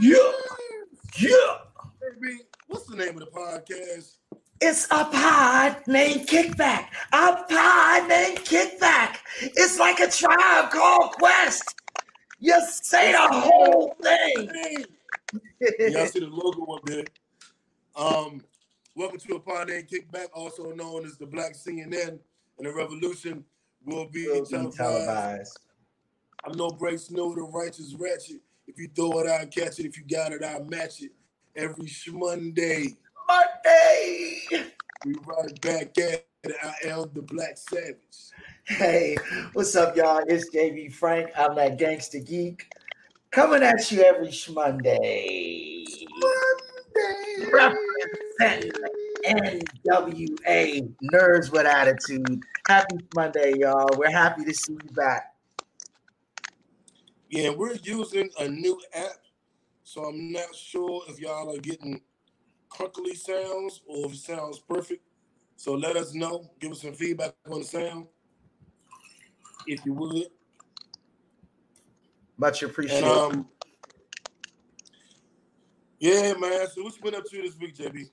Yeah. Yeah. Baby, what's the name of the podcast? It's a pod named Kickback. A pod named Kickback. It's like a tribe called Quest. You say the whole thing. Y'all see the logo up there. Um, welcome to a pod named Kickback, also known as the Black CNN and the Revolution will be, Will be televised. televised. I'm no Bray Snow, the righteous ratchet. If you throw it, I'll catch it. If you got it, I'll match it. Every Monday, Monday. we right back at it. I am the Black Savage. Hey, what's up, y'all? It's JB Frank. I'm that gangster geek coming at you every Monday. Monday. NWA Nerds with Attitude. Happy Monday, y'all. We're happy to see you back. Yeah, we're using a new app, so I'm not sure if y'all are getting crunkly sounds or if it sounds perfect. So let us know. Give us some feedback on the sound, if you would. Much appreciated. um, yeah, man. So what you been up to you this week, JB?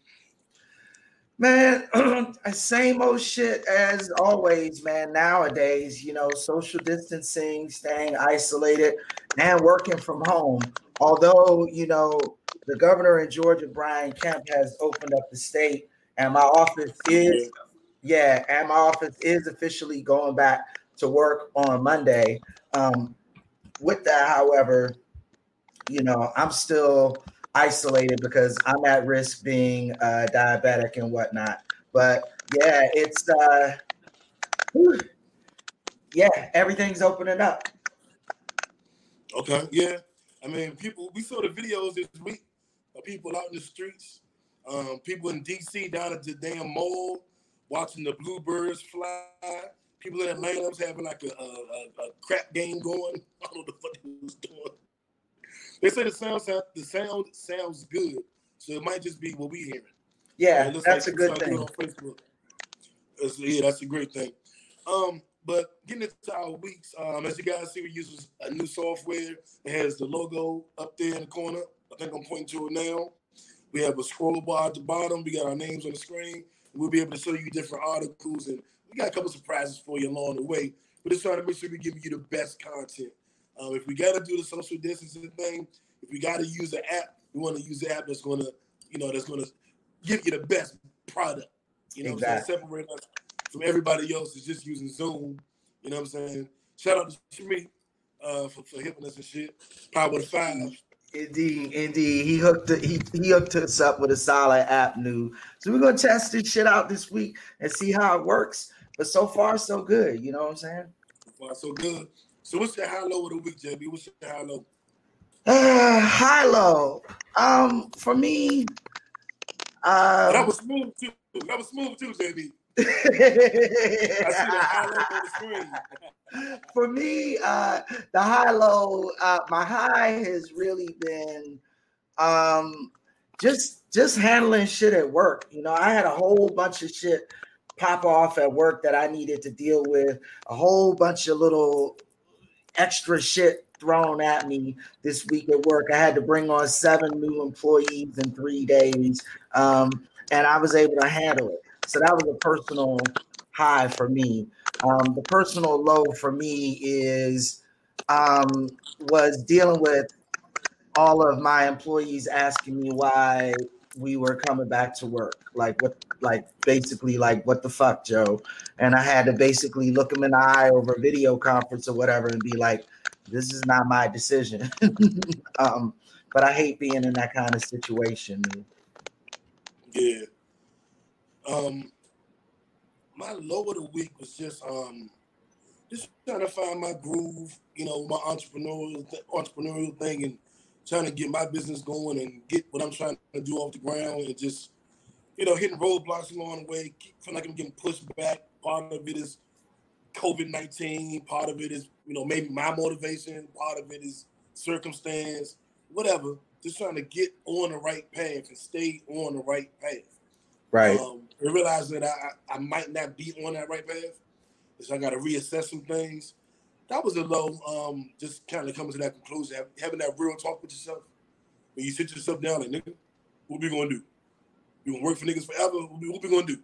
Man, same old shit as always, man. Nowadays, you know, social distancing, staying isolated, and working from home. Although, you know, the governor in Georgia, Brian Kemp, has opened up the state, and my office is, yeah, and my office is officially going back to work on Monday. Um, with that, however, you know, I'm still isolated because I'm at risk being uh, diabetic and whatnot. But yeah, it's uh, whew. yeah, everything's opening up. Okay, yeah. I mean, people. We saw the videos this week of people out in the streets. Um, people in DC down at the damn mall watching the bluebirds fly. People in Atlanta was having like a, a, a, crap game going. I don't know what the fuck they was doing. They say the sound, sound the sound sounds good, so it might just be what we hearing. Yeah, that's a good thing. On Facebook. That's- yeah, that's a great thing. Um, but getting into our weeks, um, as you guys see, we use a new software. It has the logo up there in the corner. I think I'm pointing to it now. We have a scroll bar at the bottom. We got our names on the screen. We'll be able to show you different articles, and we got a couple surprises for you along the way. We're just trying to make sure we're giving you the best content. Um, if we got to do the social distancing thing, if we got to use an app, we want to use the app that's going to, you know, that's going to give you the best product. You know, what separate us from everybody else is just using Zoom. You know what I'm saying? Shout out to Shmi uh, for, for helping us and shit. Power to five. Indeed, indeed. He hooked he, he hooked us up with a solid app new. So we're gonna test this shit out this week and see how it works. But so far, so good. You know what I'm saying? Wow, so good. So what's your high low of the week, JB? What's your high low? Uh, high low. Um, for me, Oh, that um, was smooth too. That was smooth too, JB. I see the high low on the screen. for me, uh, the high low, uh, my high has really been um just just handling shit at work. You know, I had a whole bunch of shit pop off at work that I needed to deal with, a whole bunch of little extra shit thrown at me this week at work. I had to bring on seven new employees in three days, um, and I was able to handle it. So that was a personal high for me. Um, the personal low for me is um, was dealing with all of my employees asking me why we were coming back to work. Like what, like basically, like what the fuck, Joe? And I had to basically look him in the eye over video conference or whatever and be like, this is not my decision. um, but I hate being in that kind of situation. Yeah. Um, my low of the week was just um, just trying to find my groove. You know, my entrepreneurial entrepreneurial thing, and trying to get my business going and get what I'm trying to do off the ground, and just you know hitting roadblocks along the way. Keep, feel like I'm getting pushed back. Part of it is COVID nineteen. Part of it is you know maybe my motivation. Part of it is circumstance. Whatever. Just trying to get on the right path and stay on the right path. Right. Um, and realize that I, I I might not be on that right path. So I got to reassess some things. That was a low. Um, just kind of coming to that conclusion, having that real talk with yourself. when you sit yourself down like nigga, what we gonna do? You gonna work for niggas forever? What we, what we gonna do?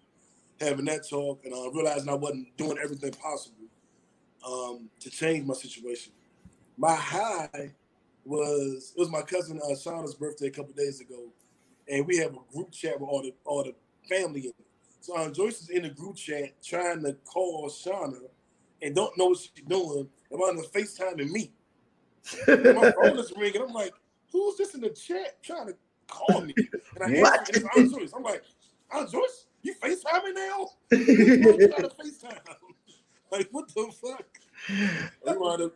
Having that talk and uh, realizing I wasn't doing everything possible um, to change my situation. My high was it was my cousin uh, Shauna's birthday a couple days ago, and we have a group chat with all the all the family in it. So um, Joyce is in the group chat trying to call Shauna and don't know what she's doing. I'm on the FaceTime me. And my phone is ringing. I'm like, who's this in the chat trying to call me? And I what? answer, and it's I'm like, Aunt Joyce, you FaceTiming now? I'm trying to FaceTime. Like, what the fuck? We wound up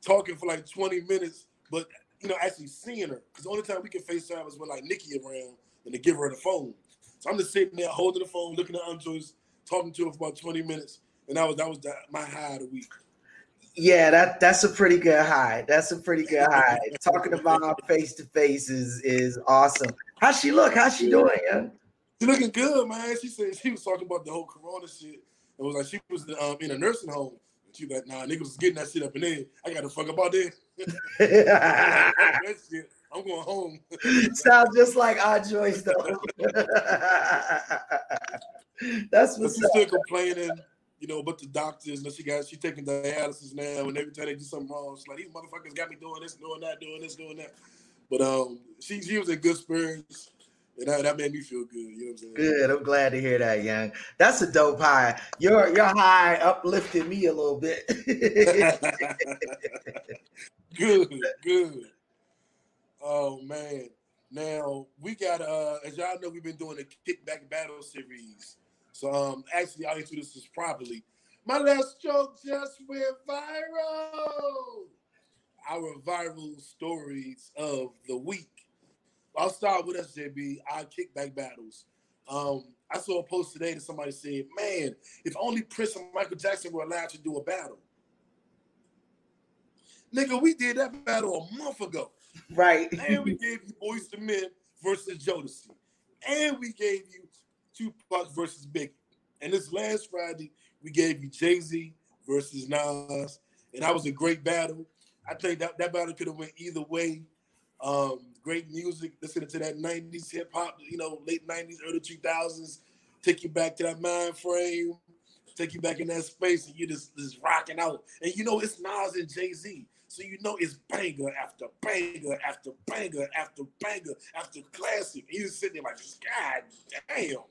talking for like 20 minutes, but you know, actually seeing her. Because the only time we can FaceTime is when like Nikki around and to give her the phone. So I'm just sitting there holding the phone, looking at Aunt Joyce, talking to her for about 20 minutes. And that was that was the, my high of the week. Yeah, that that's a pretty good high. That's a pretty good high. Talking about face to face is is awesome. How's she look? How's she doing? Yeah? She looking good, man. She said she was talking about the whole corona shit. It was like she was um, in a nursing home. She was like, nah, niggas was getting that shit up in there. I got to fuck about that shit. I'm going home. Sounds just like our Joyce though. That's what's she's still complaining, you know, but the doctors, and she got she taking dialysis now, and every time they do something wrong, she's like, these motherfuckers got me doing this, doing that, doing this, doing that. But um, she she was in good spirits. And that, that made me feel good. You know what I'm saying? Good. I'm glad to hear that, young. That's a dope high. Your your high uplifted me a little bit. good, good. Oh man. Now we got uh as y'all know, we've been doing a kickback battle series. So um actually I'll introduce this properly. My last joke just went viral. Our viral stories of the week. I'll start with SJB, our kickback battles. Um, I saw a post today that somebody said, Man, if only Prince and Michael Jackson were allowed to do a battle. Nigga, we did that battle a month ago. Right. And we gave you Boyz II Men versus Jodeci. And we gave you Tupac versus Biggie. And this last Friday, we gave you Jay-Z versus Nas. And that was a great battle. I think that, that battle could have went either way. Um, great music, listening to that 90s hip hop, you know, late 90s, early 2000s, take you back to that mind frame, take you back in that space, and you just, just rocking out. And you know, it's Nas and Jay Z. So you know it's banger after banger after banger after banger after classic. And you just sitting there like, God damn.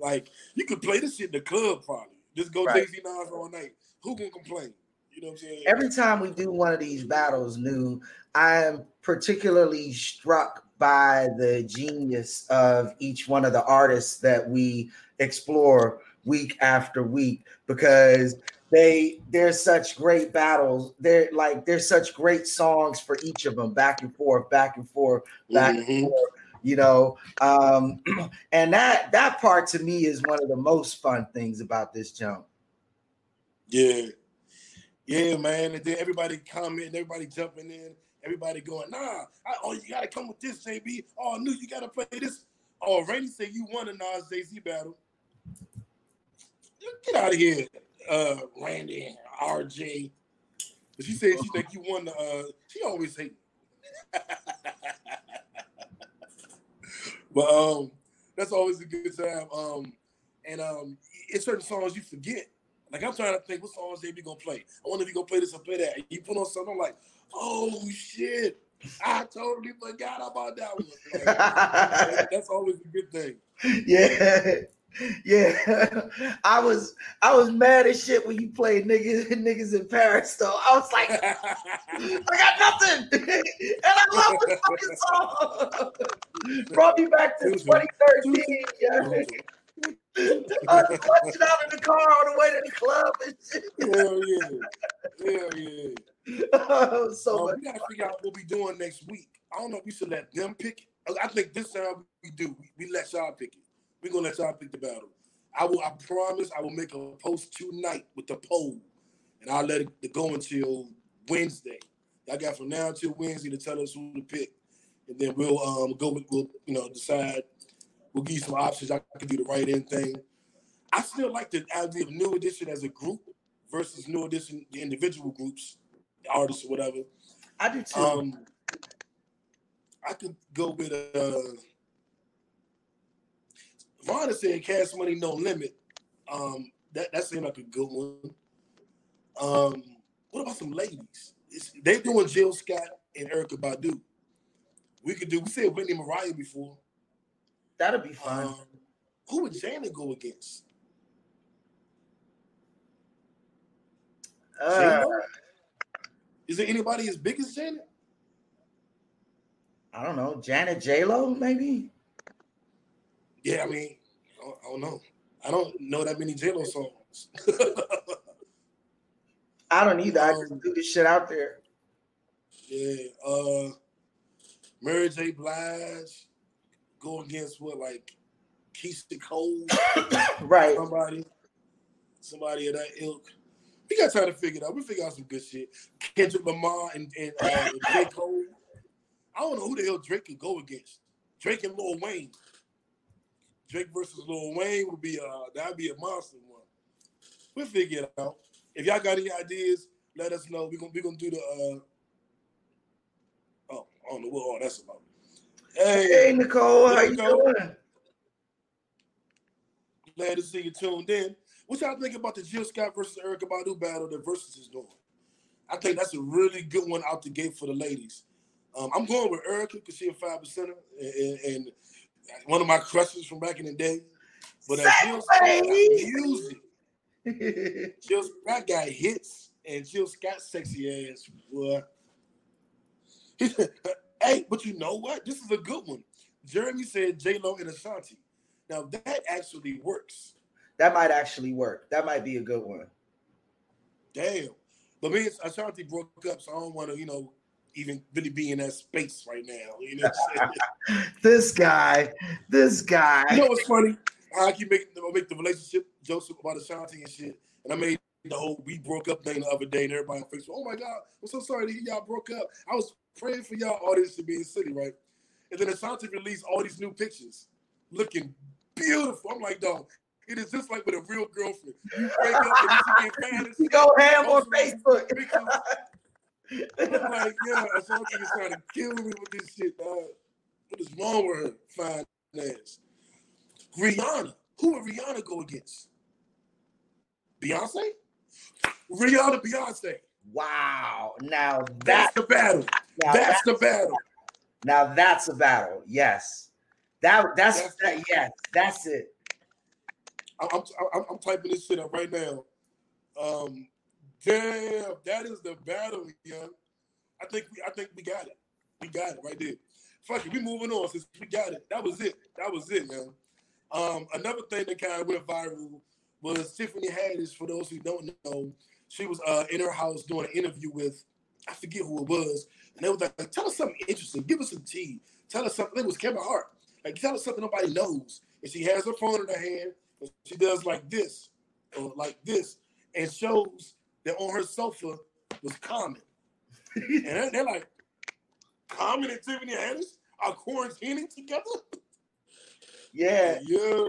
Like, you could play this shit in the club probably. Just go right. Jay Z Nas all night. Who can complain? You know what I'm saying? Every time we do one of these battles, new, I am particularly struck by the genius of each one of the artists that we explore week after week because they they're such great battles they're like there's such great songs for each of them back and forth back and forth back mm-hmm. and forth you know um and that that part to me is one of the most fun things about this jump yeah yeah man and then everybody commenting everybody jumping in Everybody going, nah, I, oh, you got to come with this, JB. Oh, new, you got to play this. Oh, Randy said you won a Nas Jay Z battle. Get out of here, uh, Randy, RJ. But she said she think you won the. Uh, she always hate. but um, that's always a good time. Um, and um, it's certain songs you forget. Like I'm trying to think, what songs they be gonna play? I wonder if you gonna play this or play that. And you put on something I'm like, oh shit, I totally forgot about that one. Like, that's always a good thing. Yeah. Yeah, I was I was mad as shit when you played niggas niggas in Paris though. I was like, I got nothing, and I love this fucking song. Brought me back to 2013. Yeah. I was watching out in the car on the way to the club and shit. Hell yeah, hell yeah. oh, so um, we gotta figure out what we doing next week. I don't know if we should let them pick it. I think this time we do. We, we let y'all pick it. We're gonna let y'all pick the battle. I will. I promise. I will make a post tonight with the poll, and I'll let it go until Wednesday. I got from now until Wednesday to tell us who to pick, and then we'll um go. With, we'll you know decide. We'll give you some options. I can do the right end thing. I still like the idea of New Edition as a group versus New Edition the individual groups the artists or whatever. I do too. Um, I could go with uh Vonda said cash money no limit. Um that that seemed like a good one. Um what about some ladies? It's, they doing Jill Scott and Erykah Badu. We could do we said Whitney Mariah before. That'd be fun. Um, who would Janet go against? Uh, Is there anybody as big as Janet? I don't know. Janet J Lo, maybe. Yeah, I mean, don't, I don't know. I don't know that many J Lo songs. I don't either. I just do this shit out there. yeah, uh, Mary J. Blige go against what like Keyshia Cole, Right. somebody, somebody of that ilk. We got time to figure it out. We figure out some good shit. Kendrick Lamar and, and uh, J. Cole. I don't know who the hell Drake could go against. Drake and Lil Wayne. Drake versus Lil Wayne would be uh that'd be a monster one. We'll figure it out. If y'all got any ideas, let us know. We're gonna we gonna do the uh oh I don't know what all that's about. Hey Hey, Nicole, how you doing? glad to see you tuned in. What y'all think about the Jill Scott versus Erykah Badu battle that Versus is doing? I think that's a really good one out the gate for the ladies. Um, I'm going with Erykah because she's a five percenter and, and one of my crushes from back in the day. But uh, Jill Scott music. Jill Scott got hits, and Jill Scott sexy ass. Boy. hey, but you know what? This is a good one. Jeremy said J Lo and Ashanti. Now that actually works. that might actually work. That might be a good one. Damn. But me and Ashanti broke up, so I don't want to, you know, even really be in that space right now. You know what I'm saying? This guy, this guy. you know what's funny? I keep making I make the relationship Joseph about Ashanti and shit. And I made the whole we broke up thing the other day, and everybody on Facebook, oh my God, I'm so sorry to hear y'all broke up. I was praying for y'all all this to be in the city, right? And then Ashanti released all these new pictures looking beautiful. I'm like, dog, it is just like with a real girlfriend. You break up and you get and You go ham on Most of these Facebook. I'm like, yeah, Ashanti is trying to kill me with this shit, dog. What is wrong with her? Fine ass. Rihanna. Who would Rihanna go against? Beyonce? Rihanna, Beyonce. Wow. Now That's that the battle. That's that, the battle. now that's a battle. Yes. That that's That's- that, yes, that's it. I'm, I'm, I'm, I'm typing this shit up right now. Um, damn, that is the battle, young. I think we, I think we got it. We got it right there. Fuck it, we moving on since we got it. That was it. That was it, man. Um, another thing that kind of went viral was Tiffany Haddish. For those who don't know, she was uh, in her house doing an interview with I forget who it was, and they was like, "Tell us something interesting. Give us some tea. Tell us something." It was Kevin Hart. Like, tell us something nobody knows. And she has her phone in her hand, and she does like this, or like this, and shows that on her sofa was Common. and they're, they're like, Common and Tiffany Haddish are quarantining together? Yeah, Yeah.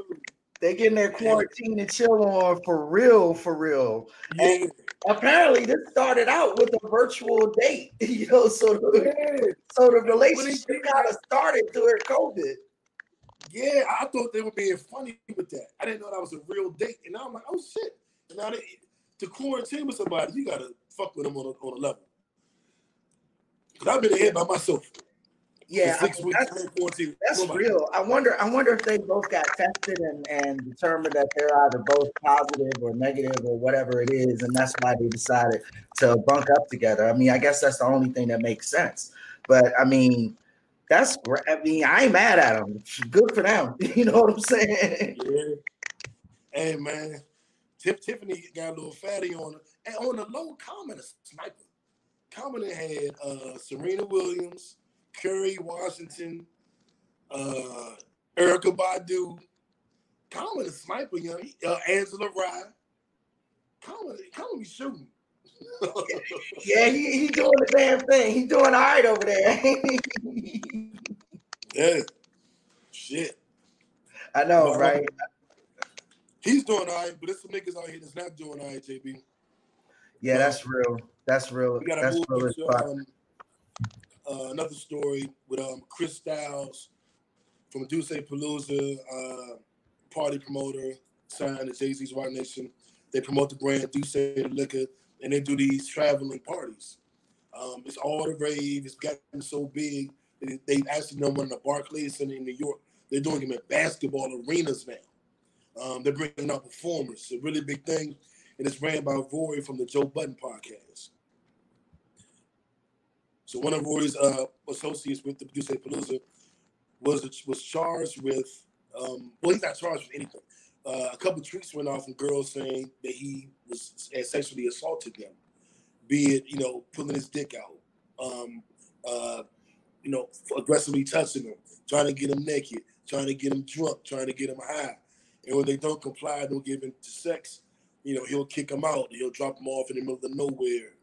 they getting their quarantine and chill on for real, for real. Yeah. Apparently, this started out with a virtual date, you know. So the, so the relationship kind of started during COVID. Yeah, I thought they were being funny with that. I didn't know that was a real date. And now I'm like, oh shit. And now they, to quarantine with somebody, you gotta fuck with them on a, on a level. Cause I've been here by myself. Yeah, I mean, weeks that's, that's real. I wonder. I wonder if they both got tested and and determined that they're either both positive or negative or whatever it is, and that's why they decided to bunk up together. I mean, I guess that's the only thing that makes sense. But I mean, that's. I mean, I ain't mad at them. Good for them. You know what I'm saying? Yeah. Hey man, Tiff, Tiffany got a little fatty on her. And on the low, Common a sniper. Common had uh, Serena Williams, Kerry Washington, uh, Erykah Badu. Common sniper, young. Uh, Angela Rye. Common, Common be shooting. Yeah, he, he doing the damn thing. He doing all right over there. yeah. Shit. I know, right? He's doing all right, but there's some niggas out here that's not doing all right, JB. Yeah, that's real. That's real. We gotta That's move real to um, uh, another story with um, Chris Stylez from D'USSÉ Palooza, uh, party promoter, signed to Jay Z's Roc Nation. They promote the brand D'USSÉ Liquor, and they do these traveling parties. Um, it's all the rave. It's gotten so big. They, they've actually done one in the Barclays Center in New York. They're doing them at basketball arenas now. Um, they're bringing out performers. It's a really big thing, and it's ran by Rory from the Joe Budden podcast. So one of Rory's uh, associates with the D'USSÉ Palooza was was charged with. Um, well, he's not charged with anything. Uh, a couple tweets went off from girls saying that he was sexually assaulted them, be it you know pulling his dick out, um, uh, you know aggressively touching them, trying to get him naked, trying to get him drunk, trying to get him high, and when they don't comply, don't give in to sex, you know he'll kick them out, he'll drop them off in the middle of nowhere,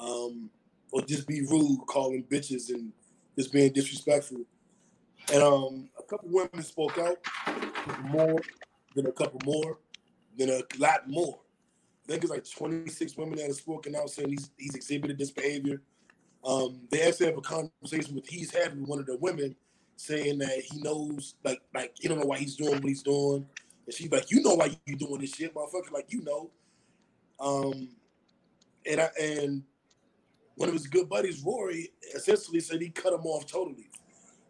um, or just be rude, calling bitches and just being disrespectful. And um, a couple women spoke out more than a couple more, than a lot more. I think it's like 26 women that have spoken out saying he's, he's exhibited this behavior. Um, they actually have a conversation with he's having one of the women saying that he knows like like he don't know why he's doing what he's doing. And she's like, you know why you doing this shit, motherfucker. Like you know. Um and I and one of his good buddies, Rory, essentially said he cut him off totally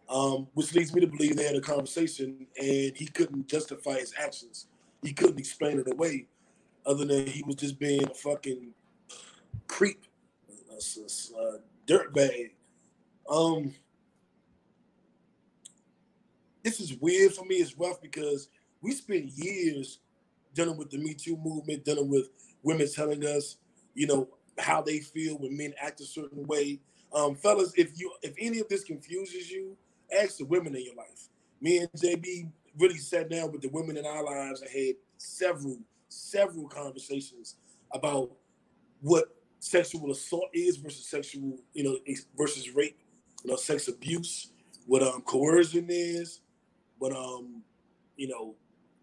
um, which leads me to believe they had a conversation and he couldn't justify his actions. He couldn't explain it away, other than he was just being a fucking creep, a, a, a dirtbag. Um, this is weird for me. It's rough because we spent years dealing with the Me Too movement, dealing with women telling us, you know, how they feel when men act a certain way. Um, fellas, if you if any of this confuses you, ask the women in your life. Me and JB really sat down with the women in our lives and had several, several conversations about what sexual assault is versus sexual, you know, versus rape, you know, sex abuse, what um coercion is, but um, you know,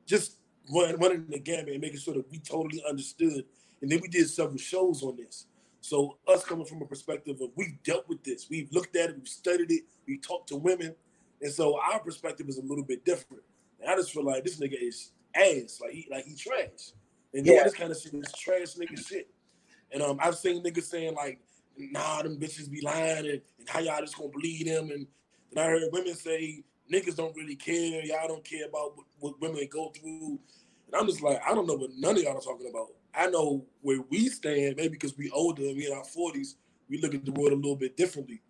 just running, running the gamut and making sure that we totally understood. And then we did several shows on this. So us coming from a perspective of we've dealt with this, we've looked at it, we've studied it, we talked to women, and so our perspective is a little bit different. And I just feel like this nigga is ass, like he like he trash, and yeah, this kind of shit is trash nigga shit. And um, I've seen niggas saying like, nah, them bitches be lying, and, and how y'all just gonna believe them, and and I heard women say niggas don't really care, y'all don't care about what, what women go through, and I'm just like, I don't know what none of y'all are talking about. I know where we stand, maybe because we older and we in our forties, we look at the world a little bit differently.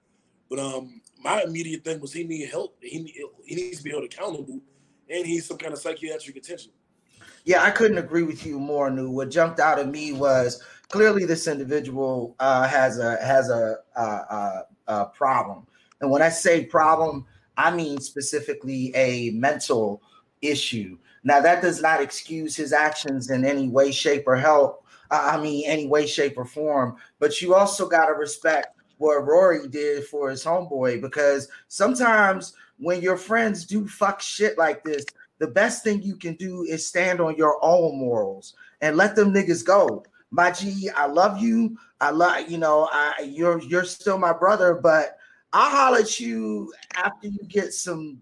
But um, my immediate thing was he need help. He he needs to be held accountable, and he needs some kind of psychiatric attention. Yeah, I couldn't agree with you more. New. What jumped out at me was clearly this individual uh, has a has a, a, a, a problem, and when I say problem, I mean specifically a mental issue. Now, that does not excuse his actions in any way, shape, or help. I mean, any way, shape, or form. But you also got to respect what Rory did for his homeboy because sometimes when your friends do fuck shit like this, the best thing you can do is stand on your own morals and let them niggas go. My G, I love you. I love you know, I you're you're still my brother, but I'll holler at you after you get some,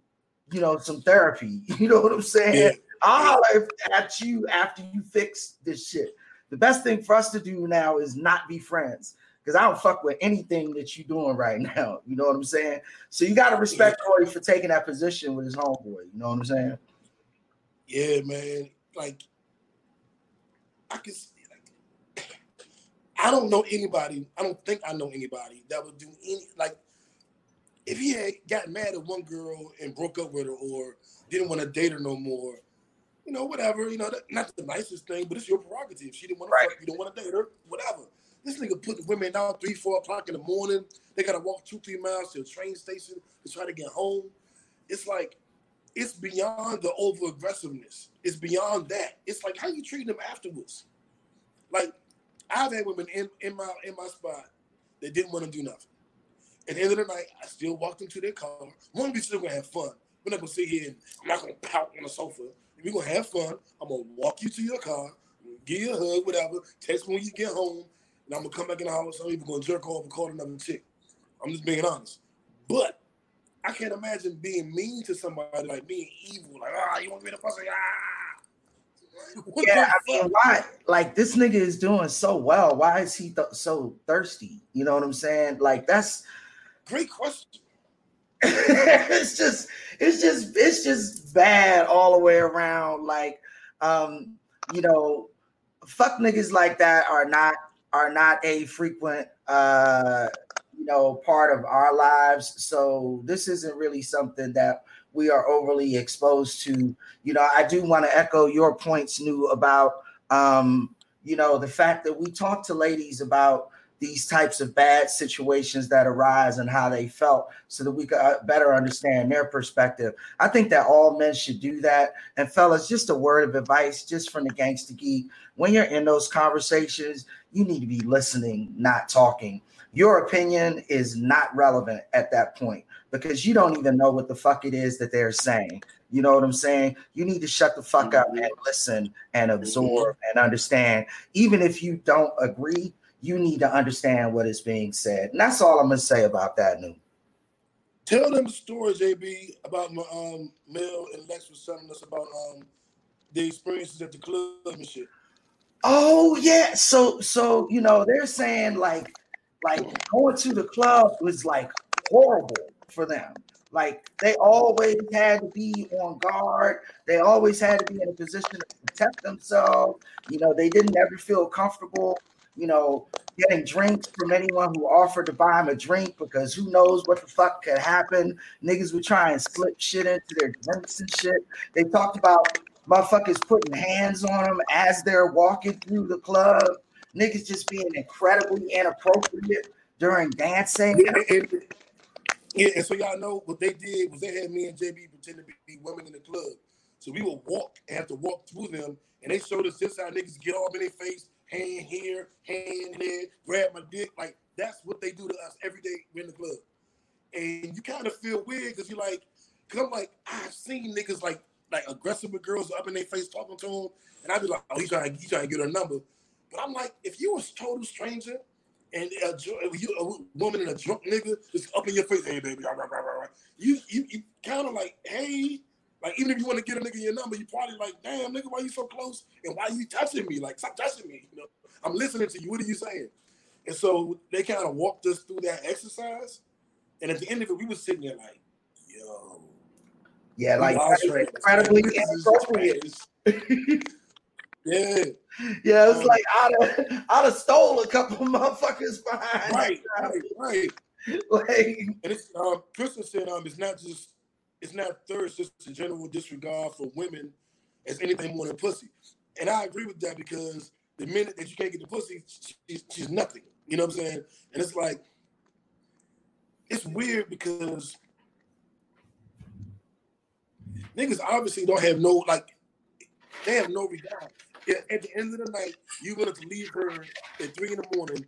you know, some therapy. You know what I'm saying? Yeah. I'll holler at you after you fix this shit. The best thing for us to do now is not be friends because I don't fuck with anything that you're doing right now. You know what I'm saying? So you got to respect yeah. Corey for taking that position with his homeboy. You know what I'm saying? Yeah, man. Like, I can. Like, I don't know anybody. I don't think I know anybody that would do any like. If he had gotten mad at one girl and broke up with her, or didn't want to date her no more, you know, whatever. You know, that, not the nicest thing, but it's your prerogative. She didn't want right. to fuck, you don't want to date her, whatever. This nigga put the women out three, four o'clock in the morning. They gotta walk two, three miles to a train station to try to get home. It's like it's beyond the over aggressiveness. It's beyond that. It's like how you treat them afterwards. Like I've had women in, in my in my spot that didn't want to do nothing. At the end of the night, I still walked them to their car. One, we still gonna have fun. We're not gonna sit here and I'm not gonna pout on the sofa. We're gonna have fun. I'm gonna walk you to your car, give you a hug, whatever. Text me when you get home, and I'm gonna come back in the house. I'm even gonna jerk off and call another chick. I'm just being honest. But I can't imagine being mean to somebody like being evil, like ah, you want me to pussy, ah. What yeah, I mean, why? Like this nigga is doing so well. Why is he th- so thirsty? You know what I'm saying? Like that's great question. it's just, it's just, it's just bad all the way around. Like, um, you know, fuck niggas like that are not are not a frequent uh you know part of our lives so this isn't really something that we are overly exposed to you know i do want to echo your points new about um you know the fact that we talk to ladies about these types of bad situations that arise and how they felt so that we could uh, better understand their perspective. I think that all men should do that. And fellas, just a word of advice just from the gangster geek. When you're in those conversations, you need to be listening, not talking. Your opinion is not relevant at that point because you don't even know what the fuck it is that they're saying. You know what I'm saying? You need to shut the fuck up and listen and absorb and understand. Even if you don't agree, you need to understand what is being said. And that's all I'm gonna say about that new. Tell them the story, JB, about my um Mel and Lex was telling us about um the experiences at the club and shit. Oh yeah. So so you know, they're saying like like going to the club was like horrible for them. Like they always had to be on guard. They always had to be in a position to protect themselves. You know, they didn't ever feel comfortable you know, getting drinks from anyone who offered to buy him a drink because who knows what the fuck could happen. Niggas would try and slip shit into their drinks and shit. They talked about motherfuckers putting hands on them as they're walking through the club. Niggas just being incredibly inappropriate during dancing. Yeah, and, yeah, and so y'all know what they did was they had me and JB pretend to be women in the club. So we would walk and have to walk through them, and they showed us this how niggas get all in their face hand here, hand there, grab my dick. Like that's what they do to us every day in the club. And you kind of feel weird because you're like, because I'm like, I've seen niggas like like aggressive with girls up in their face talking to them, and I'd be like, oh, he's trying, he's trying to get her number. But I'm like, if you was a total stranger and a, you, a woman and a drunk nigga just up in your face, hey baby, you you, you kind of like, hey, like even if you want to get a nigga your number, you probably like, damn nigga, why you so close and why you touching me? Like stop touching me. You know, I'm listening to you. What are you saying? And so they kind of walked us through that exercise. And at the end of it, we were sitting there like, yo. Yeah, like incredibly inappropriate. yeah. Yeah, it's um, like I'd have, I'd have stole a couple motherfuckers behind. Right, right, right. like, and it's um, Kristen said um, it's not just it's not thirst, it's just a general disregard for women as anything more than pussy. And I agree with that because the minute that you can't get the pussy, she's, she's nothing. You know what I'm saying? And it's like, it's weird because niggas obviously don't have no, like, they have no regard. At the end of the night, you're going to leave her at three in the morning,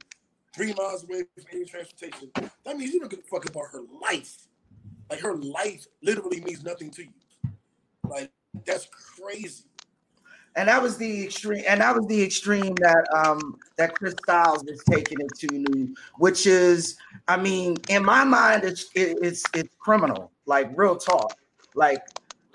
three miles away from any transportation. That means you don't give a fuck about her life. Like her life literally means nothing to you. Like that's crazy. And that was the extreme, and that was the extreme that um that Chris Stylez is taking it to new, which is, I mean, in my mind, it's it, it's it's criminal, like real talk. Like,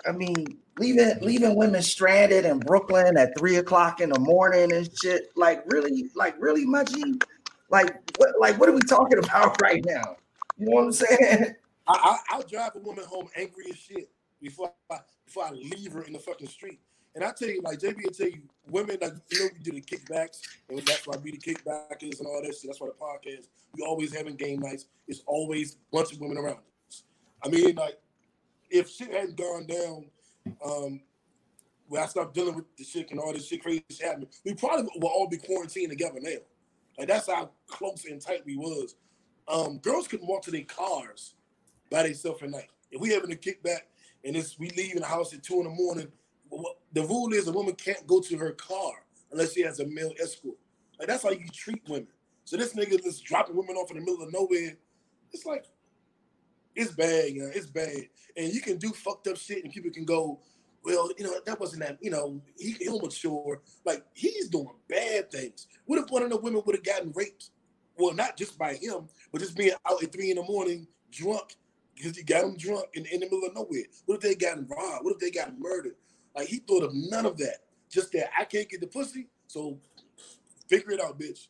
I mean, leaving leaving women stranded in Brooklyn at three o'clock in the morning and shit. Like, really, like really, muchy. Like, what like what are we talking about right now? You know what I'm saying? I, will drive a woman home angry as shit before I, before I leave her in the fucking street. And I tell you, like JB will tell you, women like you know we do the kickbacks, and that's why we the kickbackers and all that shit. That's why the podcast. We always having game nights. It's always a bunch of women around us. I mean, like if shit hadn't gone down, um, when I stopped dealing with the shit and all this shit crazy shit happening, we probably will all be quarantined together now. Like that's how close and tight we was. Um, girls couldn't walk to their cars by themselves at night. If we having a kickback and it's we leaving the house at two in the morning, the rule is a woman can't go to her car unless she has a male escort. Like that's how you treat women. So this nigga just dropping women off in the middle of nowhere. It's like it's bad, you know, it's bad. And you can do fucked up shit and people can go, well, you know, that wasn't that, you know, he, he'll mature. Like he's doing bad things. What if one of the women would have gotten raped? Well, not just by him, but just being out at three in the morning, drunk, because he got him drunk in, in the middle of nowhere. What if they got him robbed? What if they got murdered? Like he thought of none of that. Just that I can't get the pussy, so figure it out, bitch.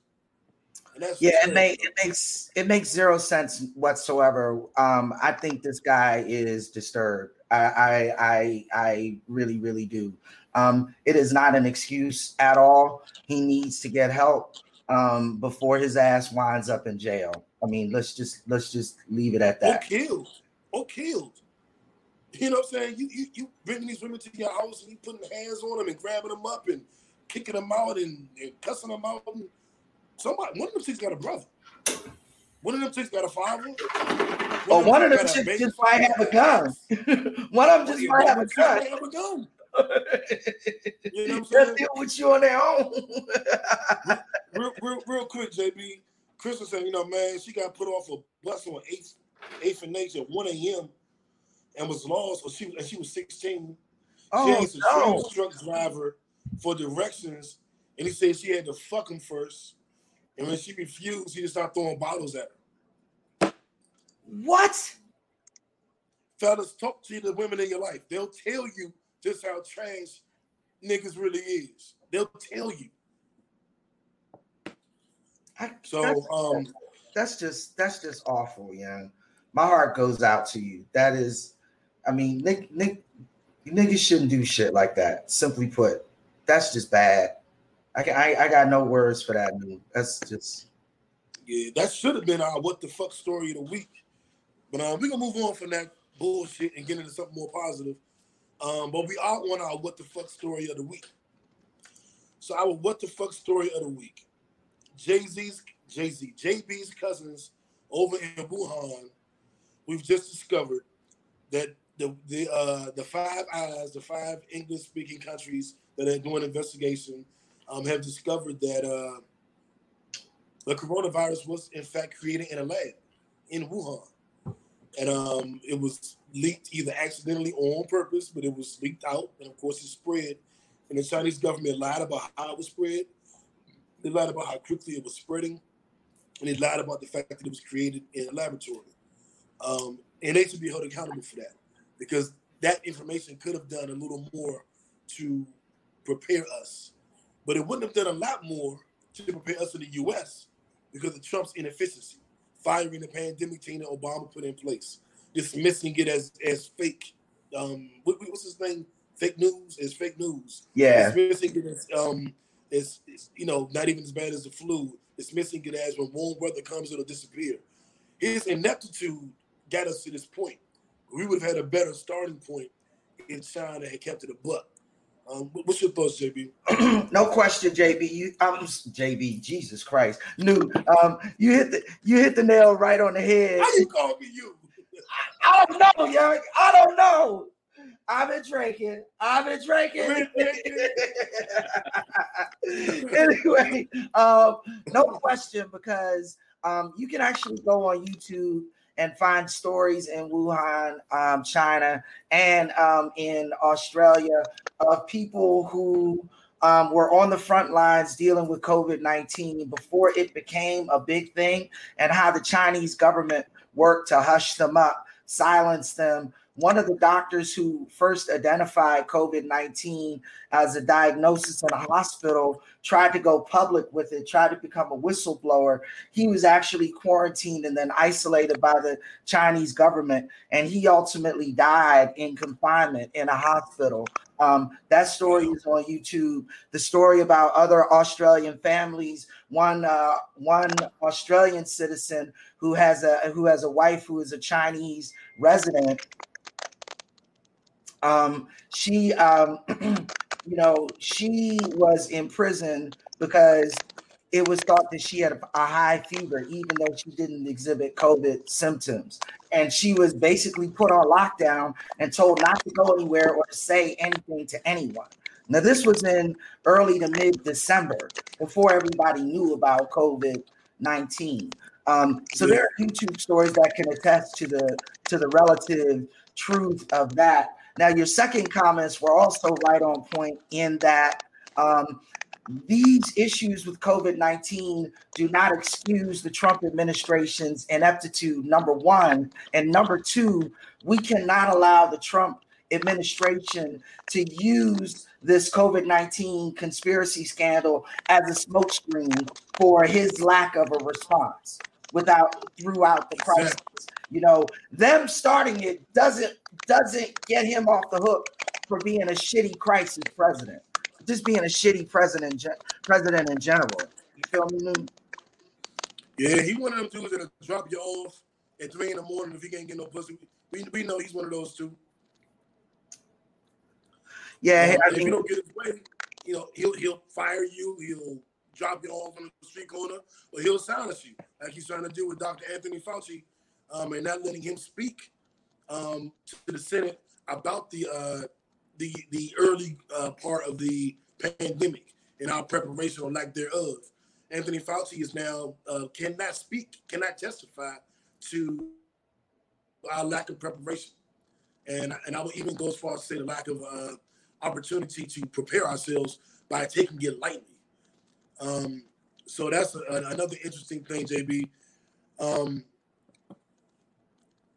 yeah, it, make, it makes it makes zero sense whatsoever. Um, I think this guy is disturbed. I I I, I really really do. Um, it is not an excuse at all. He needs to get help um, before his ass winds up in jail. I mean, let's just let's just leave it at that. Or killed. Or killed. You know what I'm saying? You you you bringing these women to your house and you putting hands on them and grabbing them up and kicking them out and, and cussing them out. And somebody, one of them chicks got a brother. One of them chicks got a father. One oh, one of them chicks just might have a gun. one of them just might have a gun. Have a gun. you know what I'm saying? deal with you on their own. real, real, real quick, JB. Crystal said, you know, man, she got put off a bus on 8th, 8th and at 1 a.m. and was lost, or she, and she was 16. Oh, she asked no. a truck driver for directions, and he said she had to fuck him first. And when she refused, he just started throwing bottles at her. What? Fellas, talk to the women in your life. They'll tell you just how trash niggas really is. They'll tell you. I, so that's, um that's just that's just awful, yeah. My heart goes out to you. That is, I mean, Nick Nick niggas shouldn't do shit like that. Simply put, that's just bad. I can, I, I got no words for that. Dude. That's just yeah. That should have been our what the fuck story of the week. But um, we're gonna move on from that bullshit and get into something more positive. Um, but we are on our what the fuck story of the week. So our what the fuck story of the week. Jay Z's Jay Z JB's cousins over in Wuhan. We've just discovered that the the uh, the five eyes, the five English speaking countries that are doing investigation, um, have discovered that uh, the coronavirus was in fact created in a lab in Wuhan, and um, it was leaked either accidentally or on purpose, but it was leaked out, and of course it spread. And the Chinese government lied about how it was spread. They lied about how quickly it was spreading, and they lied about the fact that it was created in a laboratory. Um, and they should be held accountable for that because that information could have done a little more to prepare us, but it wouldn't have done a lot more to prepare us in the U.S. because of Trump's inefficiency, firing the pandemic team that Obama put in place dismissing it as as fake. Um, what, what's his name? Fake news is fake news. Yeah, dismissing it as um, you know not even as bad as the flu. Dismissing it as when warm weather comes, it'll disappear. His ineptitude got us to this point. We would have had a better starting point in China had kept it a buck. Um, what's your thoughts, JB? no question, JB. You, um, JB, Jesus Christ, new. Um, you hit the you hit the nail right on the head. How you call me you? I don't know, young. I don't know. I've been drinking. I've been drinking. anyway, um, no question because um, you can actually go on YouTube and find stories in Wuhan, um, China, and um, in Australia of people who um, were on the front lines dealing with COVID 19 before it became a big thing, and how the Chinese government worked to hush them up silence them. One of the doctors who first identified COVID 19 as a diagnosis in a hospital tried to go public with it, tried to become a whistleblower. He was actually quarantined and then isolated by the Chinese government, and he ultimately died in confinement in a hospital. Um, that story is on YouTube. The story about other Australian families. One uh, one Australian citizen who has a who has a wife who is a Chinese resident. Um, she, um, you know, she was in prison because it was thought that she had a high fever, even though she didn't exhibit COVID symptoms. And she was basically put on lockdown and told not to go anywhere or to say anything to anyone. Now, this was in early to mid December before everybody knew about COVID 19. Um, so there are YouTube stories that can attest to the to the relative truth of that. Now, your second comments were also right on point in that um, these issues with COVID 19 do not excuse the Trump administration's ineptitude, number one. And number two, we cannot allow the Trump administration to use this COVID 19 conspiracy scandal as a smokescreen for his lack of a response without throughout the crisis. You know, them starting it doesn't doesn't get him off the hook for being a shitty crisis president just being a shitty president, president in general. You feel me? Yeah, he one of them dudes that'll drop you off at three in the morning if he can't get no pussy. We, we know he's one of those two. Yeah, I mean, if you don't get his way, you know, he'll he'll fire you, he'll drop you off on the street corner, or he'll silence you, like he's trying to do with Dr. Anthony Fauci, um, and not letting him speak um, to the Senate about the uh, the the early uh, part of the pandemic and our preparation or lack thereof. Anthony Fauci is now uh, cannot speak, cannot testify to our lack of preparation, and and I would even go as far as to say the lack of uh, opportunity to prepare ourselves by taking it lightly. Um, so that's a, another interesting thing, JB. Um,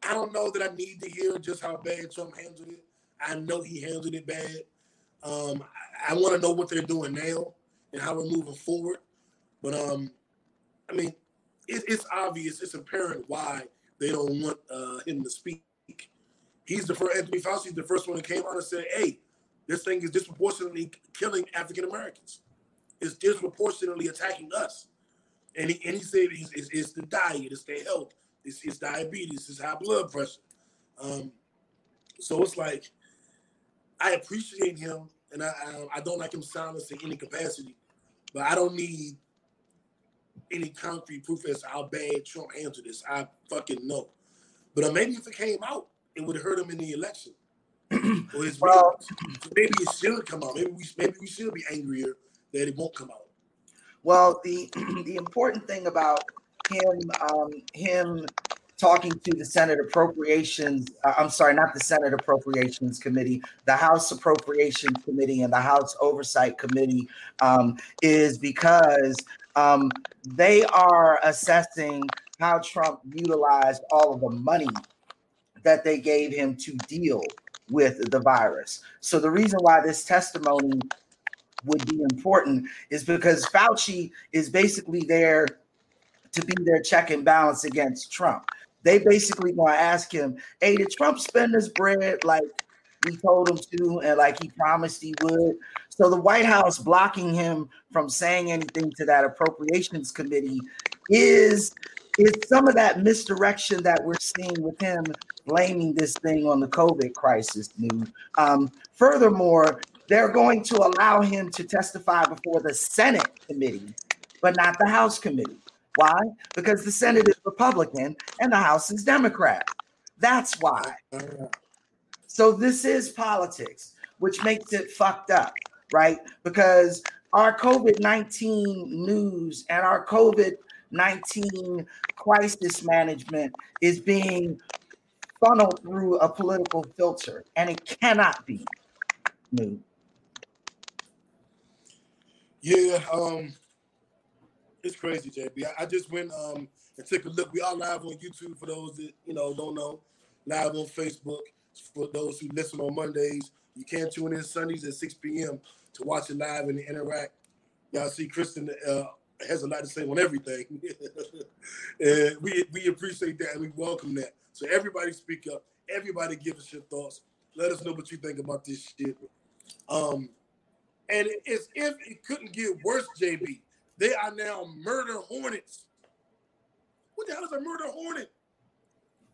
I don't know that I need to hear just how bad Trump handled it. I know he handled it bad. Um, I, I want to know what they're doing now and how we're moving forward. But um, I mean, it, it's obvious, it's apparent why they don't want uh, him to speak. He's the first. Anthony Fauci the first one that came out and said, "Hey, this thing is disproportionately killing African Americans. It's disproportionately attacking us." And he and he said it's, it's, it's the diet, it's the health, it's, it's diabetes, it's high blood pressure. Um, so it's like I appreciate him, and I, I, I don't like him silenced in any capacity, but I don't need any concrete proof as to how bad Trump handled this. I fucking know. But uh, maybe if it came out, it would hurt him in the election. well, maybe it should come out. Maybe we maybe we should be angrier that it won't come out. Well, the the important thing about him um, him talking to the Senate Appropriations, uh, I'm sorry, not the Senate Appropriations Committee, the House Appropriations Committee and the House Oversight Committee um, is because um, they are assessing how Trump utilized all of the money that they gave him to deal with the virus. So the reason why this testimony would be important is because Fauci is basically there to be their check and balance against Trump they basically to ask him, "Hey, did Trump spend his bread like we told him to, and like he promised he would?" So the White House blocking him from saying anything to that appropriations committee is is some of that misdirection that we're seeing with him blaming this thing on the COVID crisis. New. Um, furthermore, they're going to allow him to testify before the Senate committee, but not the House committee. Why? Because the Senate is Republican and the House is Democrat. That's why. So this is politics, which makes it fucked up, right? Because our COVID 19 news and our COVID 19 crisis management is being funneled through a political filter, and it cannot be new. Yeah, um, it's crazy, JB. I, just went um and took a look. We are live on YouTube for those that you know don't know. Live on Facebook for those who listen on Mondays. You can tune in Sundays at 6 p.m. to watch it live and interact. Y'all see Kristen uh, has a lot to say on everything. and we we appreciate that and we welcome that. So everybody speak up. Everybody give us your thoughts. Let us know what you think about this shit. Um, and it's if it couldn't get worse, JB. They are now murder hornets. What the hell is a murder hornet?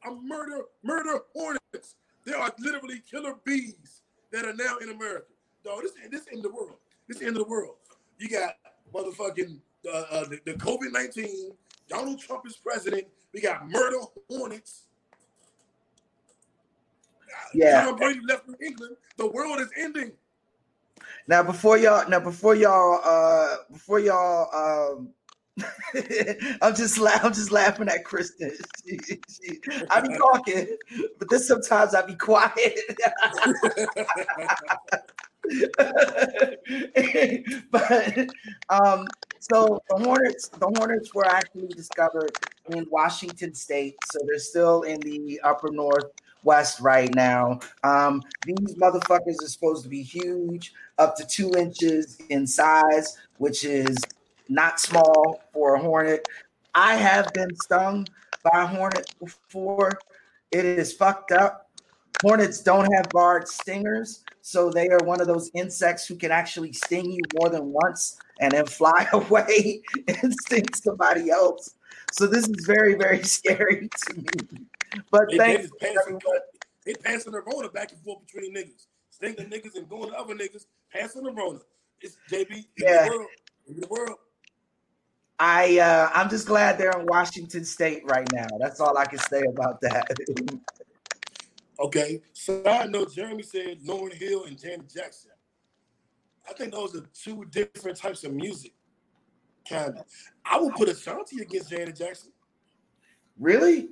A murder, murder hornets. There are literally killer bees that are now in America. No, this this in the world. This is the end of the world. You got motherfucking uh, uh, the, the COVID nineteen. Donald Trump is president. We got murder hornets. Yeah. Tom Brady left for England. The world is ending. Now before y'all, now before y'all, uh, before y'all, um, I'm just la- I'm just laughing at Kristen. She, she, I be talking, but then sometimes I be quiet. but um, so the Hornets, the Hornets were actually discovered in Washington State, so they're still in the upper northwest right now. Um, these motherfuckers are supposed to be huge, up to two inches in size, which is not small for a hornet. I have been stung by a hornet before. It is fucked up. Hornets don't have barbed stingers, so they are one of those insects who can actually sting you more than once and then fly away and sting somebody else. So this is very, very scary to me. But They, thanks, they, passing, they passing the Rona back and forth between niggas. Stinking niggas and going to other niggas, passing the Rona. It's JB in Yeah. the world. In the world. I uh, I'm just glad they're in Washington State right now. That's all I can say about that. Okay. So I know Jeremy said Lauryn Hill and Janet Jackson. I think those are two different types of music. Kind of. I would put a Ashanti against Janet Jackson. really?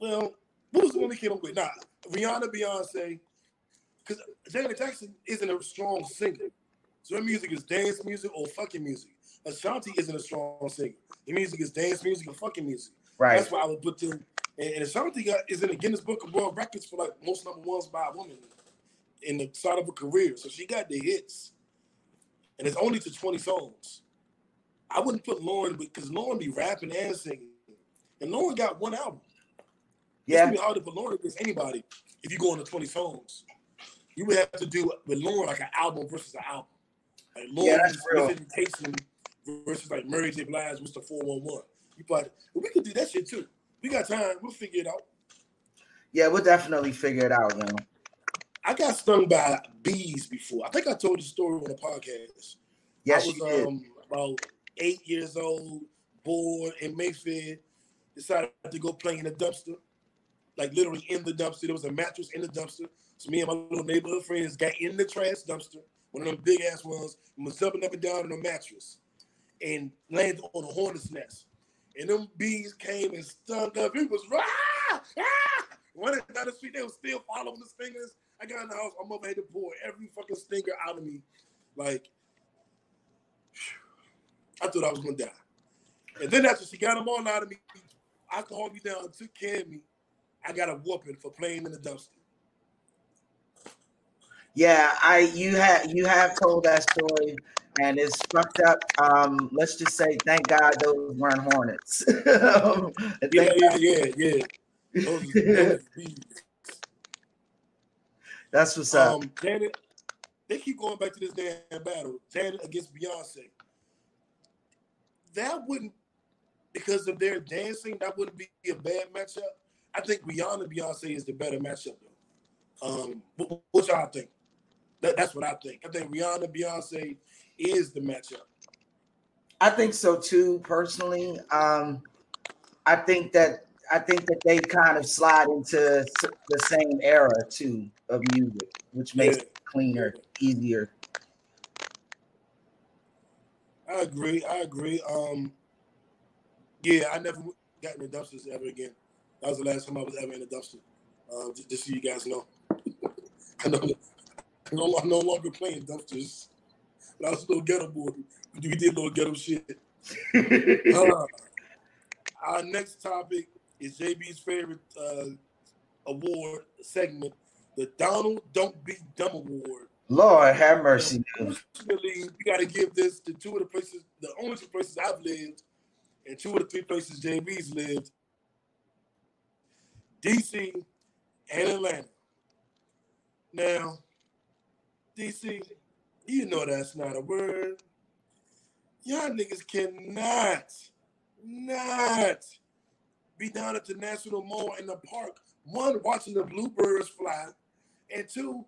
Well, what was the one we came up with? Nah, Rihanna, Beyonce. Because Janet Jackson isn't a strong singer. So her music is dance music or fucking music. Ashanti isn't a strong singer. Her music is dance music or fucking music. Right. That's why I would put them. And, and Ashanti got, is in the Guinness Book of World Records for like most number ones by a woman in the start of her career. So she got the hits. And it's only to 20 songs. I wouldn't put Lauryn because Lauryn be rapping and singing. And Lauryn got one album. It's Yeah. gonna be hard for Lauryn against anybody if you go into 20 songs. You would have to do with Lauryn like an album versus an album. Like Yeah, that's real. versus like Mary J. Blige, Mr. 411. You probably, but we could do that shit too. We got time. We'll figure it out. Yeah, we'll definitely figure it out, you know. I got stung by bees before. I think I told the story on the podcast. Yes, I was you did. um, about eight years old, bored in Mayfair, decided to go play in the dumpster, like literally in the dumpster. There was a mattress in the dumpster. So me and my little neighborhood friends got in the trash dumpster, one of them big ass ones, and was jumping up and down on the mattress and landed on a hornet's nest. And them bees came and stung up. It was rah, ah, running down the street. They were still following the stingers. I got in the house. I'm over here to pour every fucking stinger out of me. Like, I thought I was gonna die. And then after she got them all out of me, alcohol me down, took care of me. I got a whooping for playing in the dumpster. Yeah, I you have you have told that story and it's fucked up. Um, let's just say thank God those weren't hornets. Yeah, yeah, yeah, yeah. Those those. That's what's up. Um, Janet, they keep going back to this damn battle. Janet against Beyonce. That wouldn't, because of their dancing, that wouldn't be a bad matchup. I think Rihanna Beyonce is the better matchup, though. Um, what, what y'all think? That, that's what I think. I think Rihanna Beyonce is the matchup. I think so too, personally. Um, I think that I think that they kind of slide into the same era too of music, which makes Yeah. it cleaner, easier. I agree. I agree. Um, yeah, I never got in the dumpsters ever again. That was the last time I was ever in a dumpster. Uh, just, just so you guys know, I know no, I'm no longer playing dumpsters. But I was a little ghetto boy. We did a little ghetto shit. Uh, our next topic is JB's favorite uh, award segment, the Donald Don't Be Dumb Award. Lord have mercy. Unfortunately, we got to give this to two of the places, the only two places I've lived, and two of the three places JB's lived DC and Atlanta. Now, DC, you know that's not a word. Y'all niggas cannot, not be down at the National Mall in the park, one, watching the bluebirds fly, and two,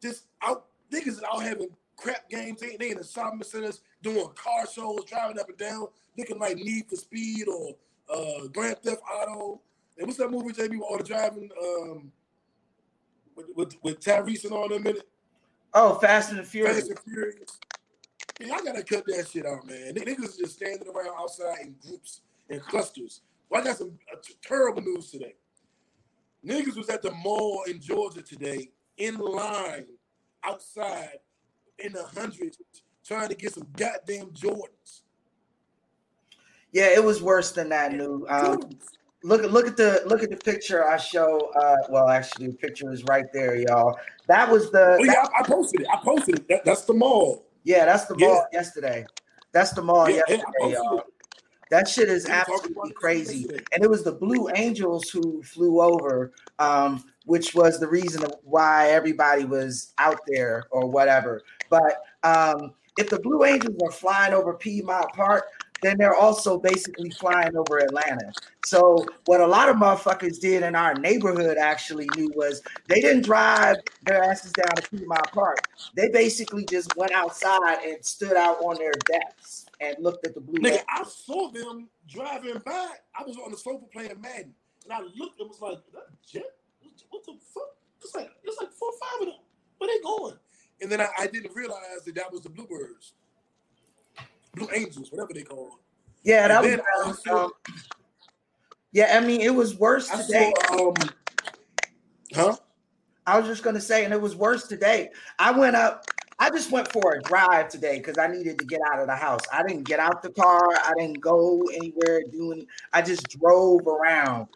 just out niggas out having crap games. They, they in the shopping centers doing car shows, driving up and down, looking like Need for Speed or uh, Grand Theft Auto. And what's that movie, JB, with all the driving um, with, with, with Tyrese and all them in it? Oh, Fast and the Furious. Fast and Furious. I gotta cut that shit out, man. Niggas just standing around outside in groups and clusters. Well, I got some uh, terrible news today. Niggas was at the mall in Georgia today in line outside in the hundreds trying to get some goddamn Jordans. Yeah, it was worse than that, new. Um, look at look at the look at the picture I show. Uh, well, actually, the picture is right there, y'all. That was the. Oh, yeah, I, I posted it. I posted it. That, that's the mall. Yeah, that's the mall yeah. yesterday. That's the mall yeah, yesterday, y'all. That shit is absolutely crazy. And it was the Blue Angels who flew over, um, which was the reason why everybody was out there or whatever. But um, if the Blue Angels are flying over Piedmont Park, then they're also basically flying over Atlanta. So what a lot of motherfuckers did in our neighborhood actually knew was they didn't drive their asses down to Piedmont Park. They basically just went outside and stood out on their decks and looked at the blue. Nigga, I saw them driving by. I was on the sofa playing Madden, and I looked and was like, "Jet? What the fuck?" It's like it's like four or five of them. Where they going? And then I, I didn't realize that that was the Bluebirds. Blue Angels, whatever they call. Yeah, that was. Um, yeah, I mean, it was worse I today. Saw, um, huh? I was just gonna say, and it was worse today. I went up. I just went for a drive today because I needed to get out of the house. I didn't get out the car. I didn't go anywhere doing. I just drove around,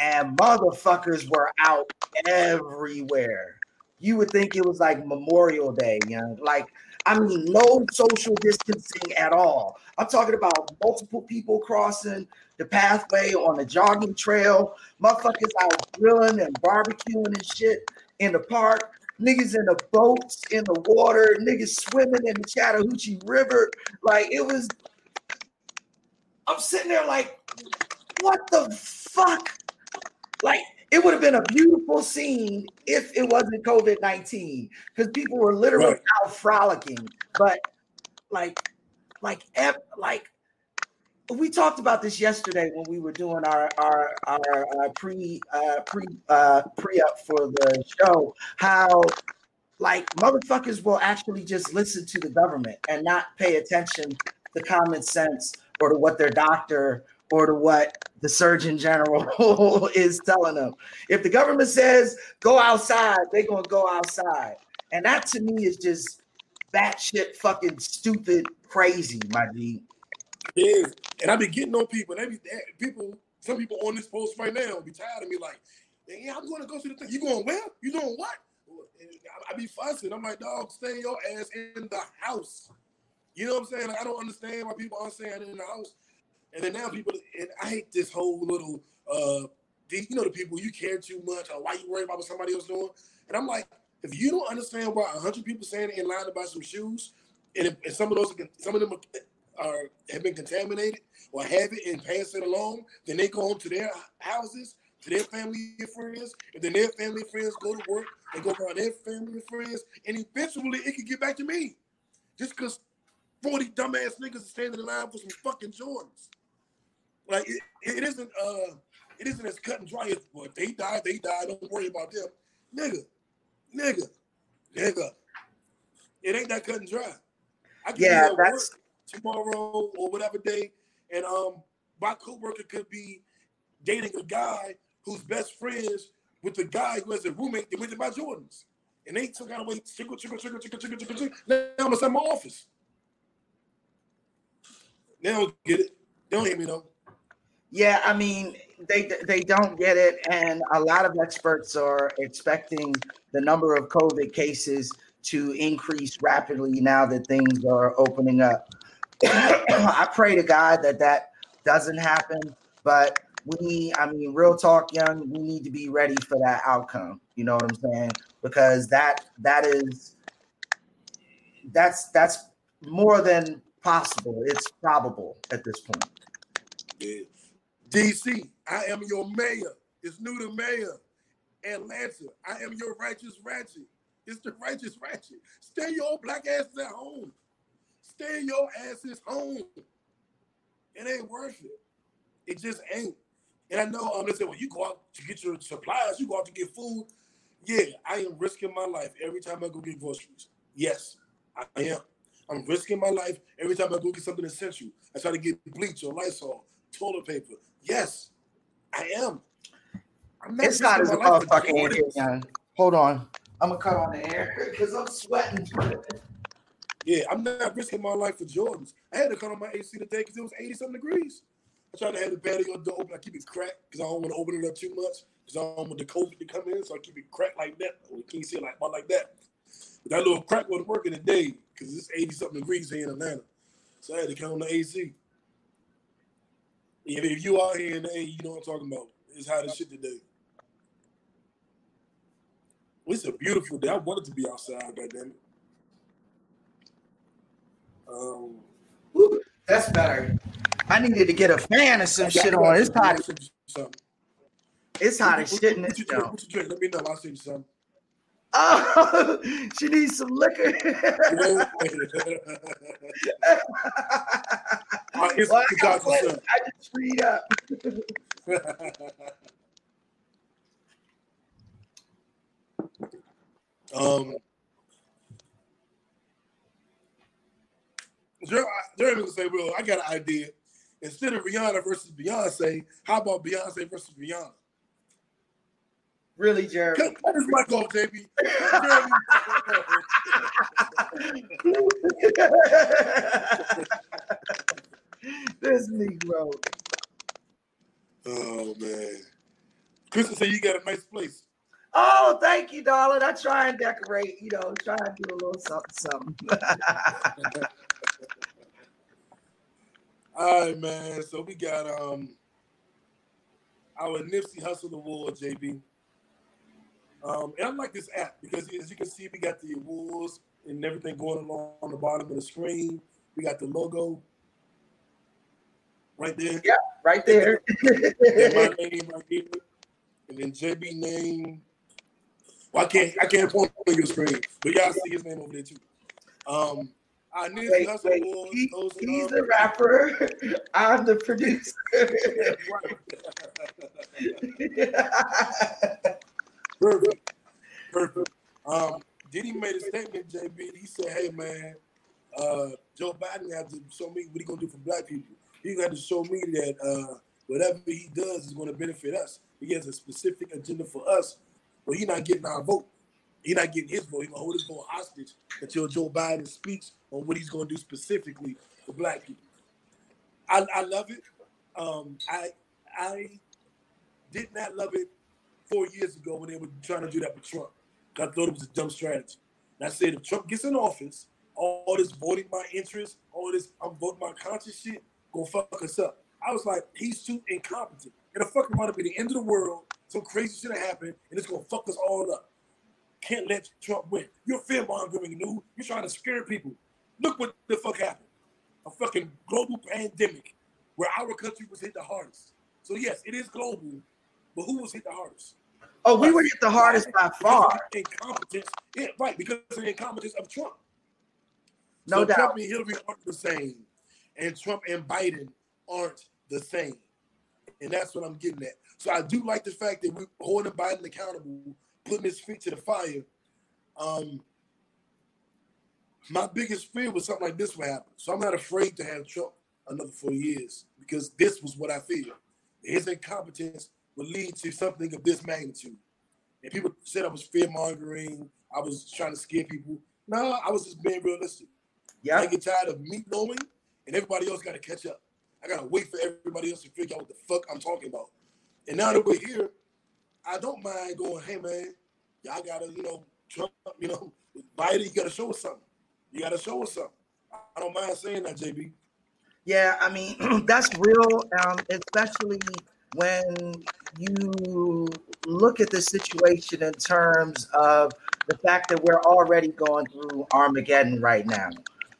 and motherfuckers were out everywhere. You would think it was like Memorial Day, you know, like I mean, no social distancing at all. I'm talking about multiple people crossing the pathway on a jogging trail, motherfuckers out grilling and barbecuing and shit in the park, niggas in the boats in the water, niggas swimming in the Chattahoochee River. Like it was, I'm sitting there like, what the fuck? Like it would have been a beautiful scene if it wasn't COVID 19 because people were literally right. out frolicking. But like, like, like, we talked about this yesterday when we were doing our our our uh, pre uh, pre uh, pre up for the show. How like motherfuckers will actually just listen to the government and not pay attention to common sense or to what their doctor or to what the Surgeon General is telling them. If the government says go outside, they're gonna go outside. And that to me is just batshit fucking stupid crazy, my G. Yeah, and I be getting on people, and they be people, some people on this post right now be tired of me like, yeah, I'm gonna go to the thing. You going where? You doing what? I, be fussing. I'm like, dog, stay your ass in the house. You know what I'm saying? Like, I don't understand why people aren't staying in the house. And then now people, and I hate this whole little, uh, you know, the people you care too much or why you worry about what somebody else doing. And I'm like, if you don't understand why hundred people standing in line to buy some shoes, and, if, and some of those, some of them are, are, have been contaminated or have it and pass it along, then they go home to their houses, to their family and friends, and then their family and friends go to work and go around their family and friends, and eventually it can get back to me, just because forty dumbass niggas are standing in line for some fucking Jordans. Like it, it isn't uh it isn't as cut and dry as well, if they die, they die, don't worry about them. Nigga, nigga, nigga. It ain't that cut and dry. I can yeah, be that's tomorrow or whatever day, and um my coworker could be dating a guy who's best friends with the guy who has a roommate that went to buy Jordans. And they took out away chickle, chickle, chickle, chickle, chickle, chickle, chickle. Now I'm in my office. They don't get it. They don't hear me though. Yeah, I mean, they they don't get it, and a lot of experts are expecting the number of COVID cases to increase rapidly now that things are opening up. I pray to God that that doesn't happen, but we, I mean, real talk, young, we need to be ready for that outcome. You know what I'm saying? Because that that is that's that's more than possible. It's probable at this point. Yeah. DC, I am your mayor. It's new to mayor. Atlanta, I am your righteous ratchet. It's the righteous ratchet. Stay your black asses at home. Stay your asses home. It ain't worth it. It just ain't. And I know um, they say, well, you go out to get your supplies, you go out to get food. Yeah, I am risking my life every time I go get groceries. Yes, I am. I'm risking my life every time I go get something essential. I try to get bleach or Lysol, toilet paper, Yes, I am. it's not as motherfucking in here. Hold on. I'm gonna cut on the air because I'm sweating. Yeah, I'm not risking my life for Jordans. I had to cut on my AC today because it was 80 something degrees. I tried to have the patio door open. I keep it cracked because I don't want to open it up too much because I don't want the COVID to come in. So I keep it cracked like that. Or you can't see it like, like that. But that little crack wasn't working today because it's 80 something degrees here in Atlanta. So I had to cut on the AC. And if you out here in A, you know what I'm talking about. It's hot as shit today. It's a beautiful day. I wanted to be outside, goddamn it. Um, that's better. I needed to get a fan or some shit on. It's hot. It's hot as shit in this joint. What you drink? Let me know. I'll send you some. Oh, she needs some liquor. well, I, I just read up. um, Jeremy will say, "Well, I got an idea. Instead of Rihanna versus Beyonce, how about Beyonce versus Rihanna?" Really, Jeremy? Cut, cut his mic off, JB. this Negro. Oh man. Kristen said you got a nice place. Oh, thank you, darling. I try and decorate, you know, try and do a little something, something. All right, man. So we got um our Nipsey Hussle Award, JB. Um, and I like this app because as you can see, we got the awards and everything going along on the bottom of the screen. We got the logo right there. Yeah, right there. and my name right here. And then JB name. Well, I can't I can't point on your screen, but y'all see his name over there too. Um I knew wait, wait. He, he's the rapper. I'm the producer. Perfect. Perfect. Um, Diddy made a statement, JB. He said, hey, man, uh, Joe Biden had to show me what he going to do for black people. He got to show me that uh, whatever he does is going to benefit us. He has a specific agenda for us, but he's not getting our vote. He's not getting his vote. He's going to hold his vote hostage until Joe Biden speaks on what he's going to do specifically for black people. I, I love it. Um, I I did not love it four years ago when they were trying to do that with Trump. I thought it was a dumb strategy. And I said, if Trump gets in office, all this voting my interest, all this I'm voting my conscience shit, gonna fuck us up. I was like, he's too incompetent. It'll fucking want to be the end of the world. Some crazy shit happen, and it's gonna fuck us all up. Can't let Trump win. You're fear mongering, new. You're trying to scare people. Look what the fuck happened. A fucking global pandemic where our country was hit the hardest. So yes, it is global, but who was hit the hardest? Oh, we were hit the hardest by far. Incompetence, yeah, right, because of the incompetence of Trump. No so doubt. Trump and Hillary aren't the same, and Trump and Biden aren't the same, and that's what I'm getting at. So I do like the fact that we're holding Biden accountable, putting his feet to the fire. Um, my biggest fear was something like this would happen. So I'm not afraid to have Trump another four years because this was what I feared. His incompetence would lead to something of this magnitude. And people said I was fear mongering, I was trying to scare people. No, I was just being realistic. Yeah. I get tired of me knowing and everybody else got to catch up. I got to wait for everybody else to figure out what the fuck I'm talking about. And now that we're here, I don't mind going, hey man, y'all got to, you know, Trump, you know, Biden, you got to show us something. You got to show us something. I don't mind saying that, JB. Yeah, I mean, that's real, um, especially when you look at the situation in terms of the fact that we're already going through Armageddon right now.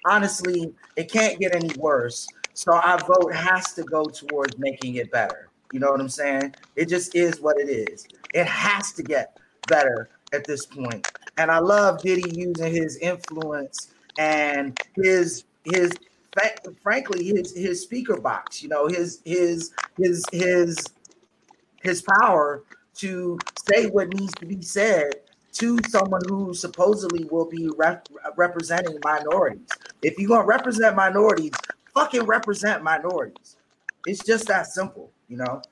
Honestly, it can't get any worse. So our vote has to go towards making it better. You know what I'm saying? It just is what it is. It has to get better at this point. And I love Diddy using his influence and his his frankly his his speaker box you know his his his his his power to say what needs to be said to someone who supposedly will be rep- representing minorities. If you're going to represent minorities fucking represent minorities. It's just that simple you know?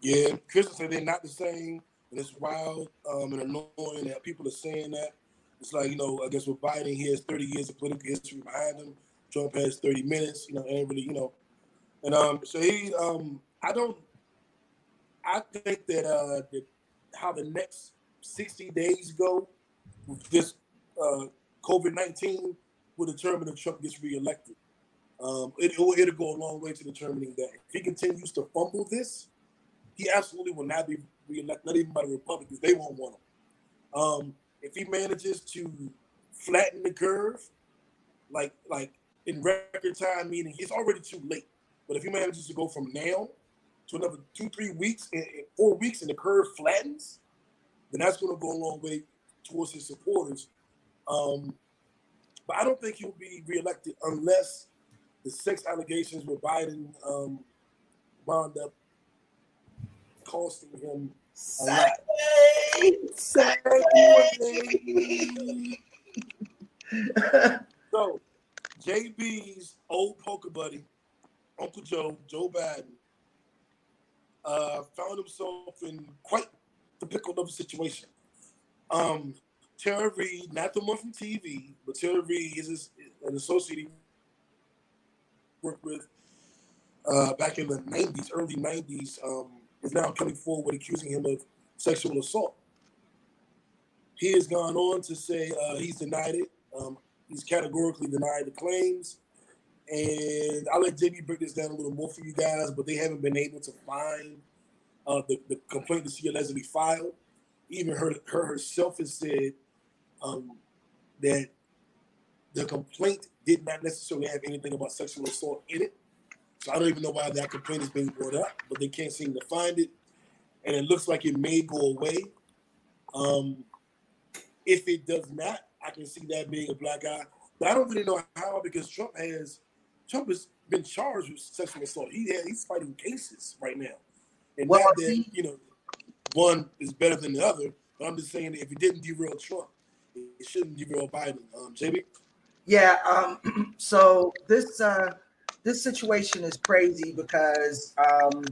Yeah Kristen said they're not the same and it's wild um, and annoying that people are saying that. It's like you know, I guess with Biden, he has 30 years of political history behind him. Trump has 30 minutes. You know, and really, you know, and um, so he, um, I don't, I think that uh, that how the next 60 days go with this uh, COVID 19 will determine if Trump gets reelected. Um, it, will it'll go a long way to determining that. If he continues to fumble this, he absolutely will not be reelected, not even by the Republicans. They won't want him. Um, if he manages to flatten the curve, like like in record time, meaning it's already too late. But if he manages to go from now to another two, three weeks, four weeks, and the curve flattens, then that's going to go a long way towards his supporters. Um, but I don't think he'll be reelected unless the sex allegations with Biden um, wound up costing him a lot. So, JB's old poker buddy, Uncle Joe, Joe Biden, uh, found himself in quite the pickle of a situation. Um, Tara Reade, not the one from TV, but Tara Reade is an associate he worked with uh, back in the 90s, early 90s, um, is now coming forward accusing him of sexual assault. He has gone on to say uh, he's denied it. Um, he's categorically denied the claims. And I'll let JB break this down a little more for you guys, but they haven't been able to find uh, the, the complaint that she allegedly filed. Even her, her herself has said um, that the complaint did not necessarily have anything about sexual assault in it. So I don't even know why that complaint is being brought up, but they can't seem to find it. And it looks like it may go away. Um, if it does not, I can see that being a black eye. But I don't really know how because Trump has Trump has been charged with sexual assault. He has, he's fighting cases right now. And well, not that, you know, one is better than the other. But I'm just saying that if it didn't derail Trump, it shouldn't derail Biden. Um, JB? Yeah. Um, so this uh, this situation is crazy because um,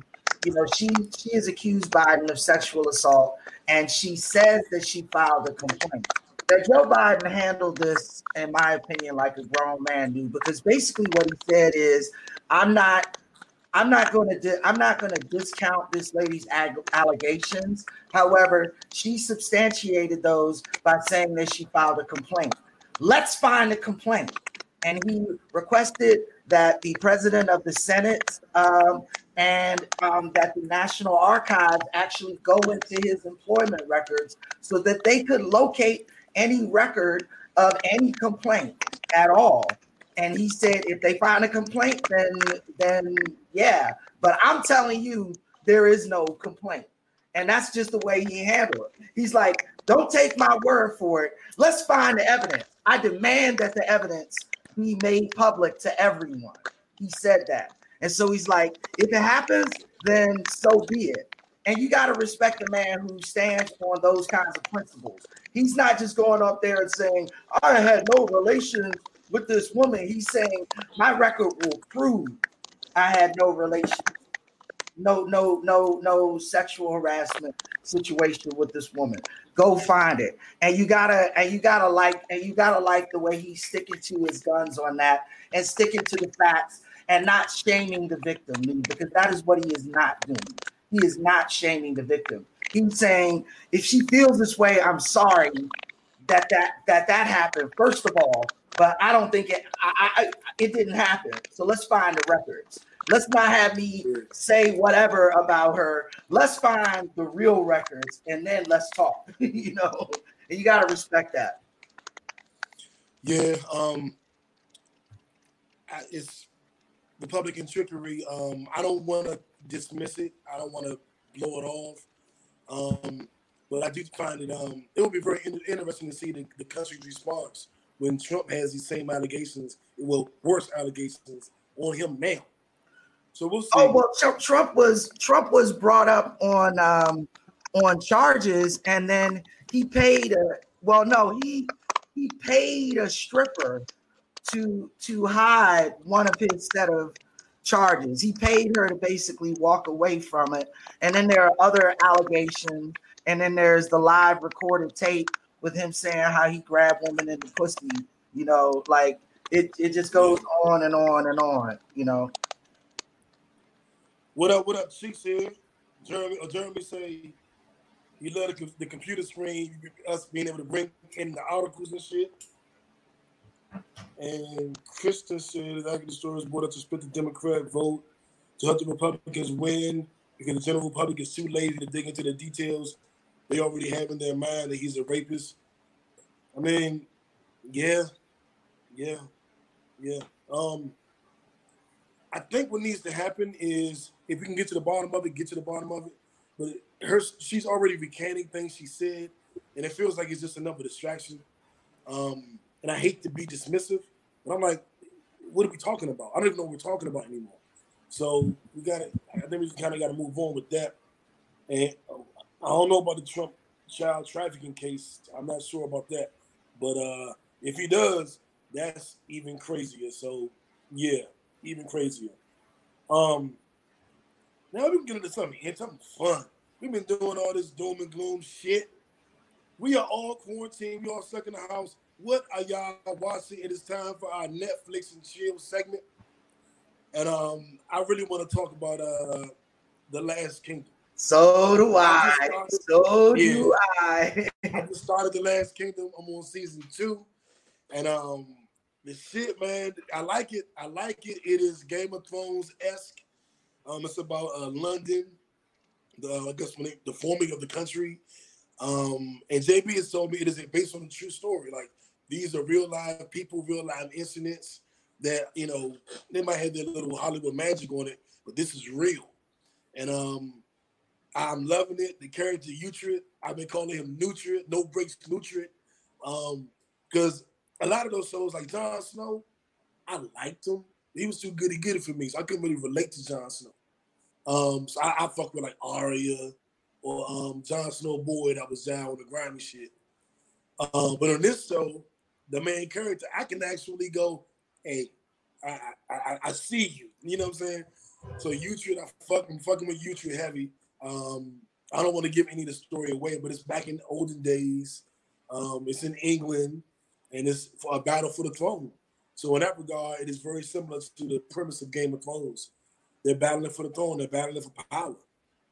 you know she she is accused Biden of sexual assault, and she says that she filed a complaint. That Joe Biden handled this, in my opinion, like a grown man do, because basically what he said is, "I'm not." I'm not going to di- I'm not going to discount this lady's ag- allegations. However, she substantiated those by saying that she filed a complaint. Let's find the complaint. And he requested that the president of the Senate um, and um, that the National Archives actually go into his employment records so that they could locate any record of any complaint at all. And he said, if they find a complaint, then then yeah. But I'm telling you, there is no complaint. And that's just the way he handled it. He's like, don't take my word for it. Let's find the evidence. I demand that the evidence be made public to everyone. He said that. And so he's like, if it happens, then so be it. And you got to respect the man who stands on those kinds of principles. He's not just going up there and saying, I had no relations with this woman. He's saying, my record will prove I had no relations no no no no sexual harassment situation with this woman go find it and you gotta and you gotta like and you gotta like the way he's sticking to his guns on that and sticking to the facts and not shaming the victim because that is what he is not doing he is not shaming the victim he's saying if she feels this way i'm sorry that that that that happened first of all but i don't think it I, I it didn't happen so let's find the records Let's not have me say whatever about her. Let's find the real records and then let's talk. you know, and you got to respect that. Yeah, um, it's Republican trickery. Um, I don't want to dismiss it. I don't want to blow it off. Um, but I do find it. Um, it will be very interesting to see the, the country's response when Trump has these same allegations, well, worse allegations on him now. So we'll see. Oh well, Trump was Trump was brought up on um, on charges, and then he paid a well, no, he he paid a stripper to to hide one of his set of charges. He paid her to basically walk away from it, and then there are other allegations and then there's the live recorded tape with him saying how he grabbed women in the pussy. You know, like it, it just goes on and on and on. You know. What up? What up? She said, Jeremy. Uh, Jeremy say he love the, the computer screen, us being able to bring in the articles and shit. And Kristen said that the story was brought up to split the Democrat vote to help the Republicans win because the general public is too lazy to dig into the details they already have in their mind that he's a rapist. I mean, yeah, yeah, yeah. Um, I think what needs to happen is if we can get to the bottom of it, get to the bottom of it. But her, she's already recanting things she said, and it feels like it's just another distraction. Um, and I hate to be dismissive, but I'm like, what are we talking about? I don't even know what we're talking about anymore. So we got to, I think we kind of got to move on with that. And I don't know about the Trump child trafficking case. I'm not sure about that. But uh, if he does, that's even crazier. So yeah, even crazier. Um, now we can get into something, something fun. We've been doing all this doom and gloom shit. We are all quarantined. We all stuck in the house. What are y'all watching? It is time for our Netflix and chill segment. And um, I really want to talk about uh, the Last Kingdom. So do I. I started, so yeah, do I. I just started the Last Kingdom. I'm on season two, and um, the shit, man, I like it. I like it. It is Game of Thrones esque. Um, it's about uh, London, the I guess when the forming of the country. Um, and JB has told me it is based on a true story. Like these are real live people, real live incidents that you know they might have their little Hollywood magic on it, but this is real. And um, I'm loving it. The character Uhtred, I've been calling him Nutrient, no breaks Nutrient. Um, because a lot of those shows like Jon Snow, I liked him. He was too goody goody for me, so I couldn't really relate to Jon Snow. Um, so I, I fuck with like Arya or um Jon Snow boy that was down with the grimy shit. Um, but on this show, the main character, I can actually go, hey, I I, I see you. You know what I'm saying? So fuck, I'm fucking with Uhtred heavy. Um, I don't want to give any of the story away, but it's back in the olden days. Um, it's in England, and it's a battle for the throne. So in that regard, it is very similar to the premise of Game of Thrones. They're battling for the throne. They're battling for power,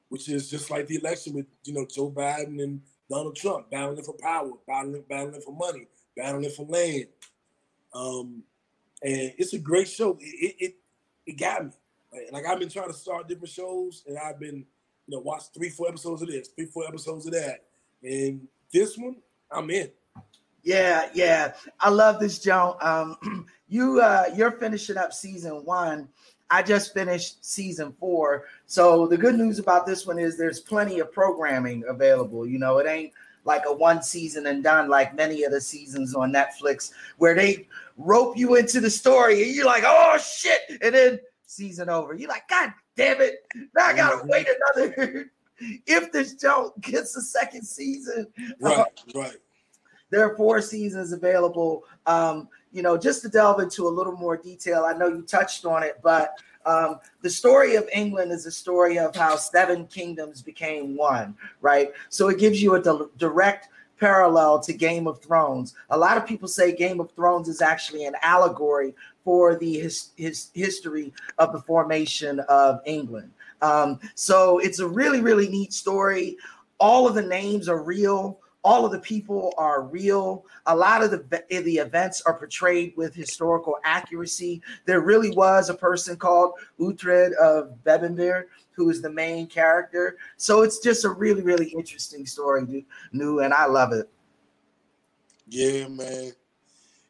which is just like the election with you know Joe Biden and Donald Trump battling for power, battling battling for money, battling for land. Um, and it's a great show. It it, it got me. Like I've been trying to start different shows, and I've been you know watch three four episodes of this, three four episodes of that, and this one I'm in. Yeah, yeah, I love this, Joe. Um, you uh, you're finishing up season one. I just finished season four. So the good news about this one is there's plenty of programming available. You know, it ain't like a one season and done like many of the seasons on Netflix where they rope you into the story and you're like, oh shit, and then season over. You're like, God damn it, now I gotta mm-hmm. wait another. if this joke gets a second season, right, uh, right. There are four seasons available. Um, you know, just to delve into a little more detail, I know you touched on it, but um, the story of England is a story of how seven kingdoms became one, right? So it gives you a di- direct parallel to Game of Thrones. A lot of people say Game of Thrones is actually an allegory for the his, his history of the formation of England. Um, so it's a really, really neat story. All of the names are real all of the people are real. A lot of the the events are portrayed with historical accuracy. There really was a person called Uhtred of Bedivere who is the main character. So it's just a really really interesting story, new, and I love it. Yeah, man.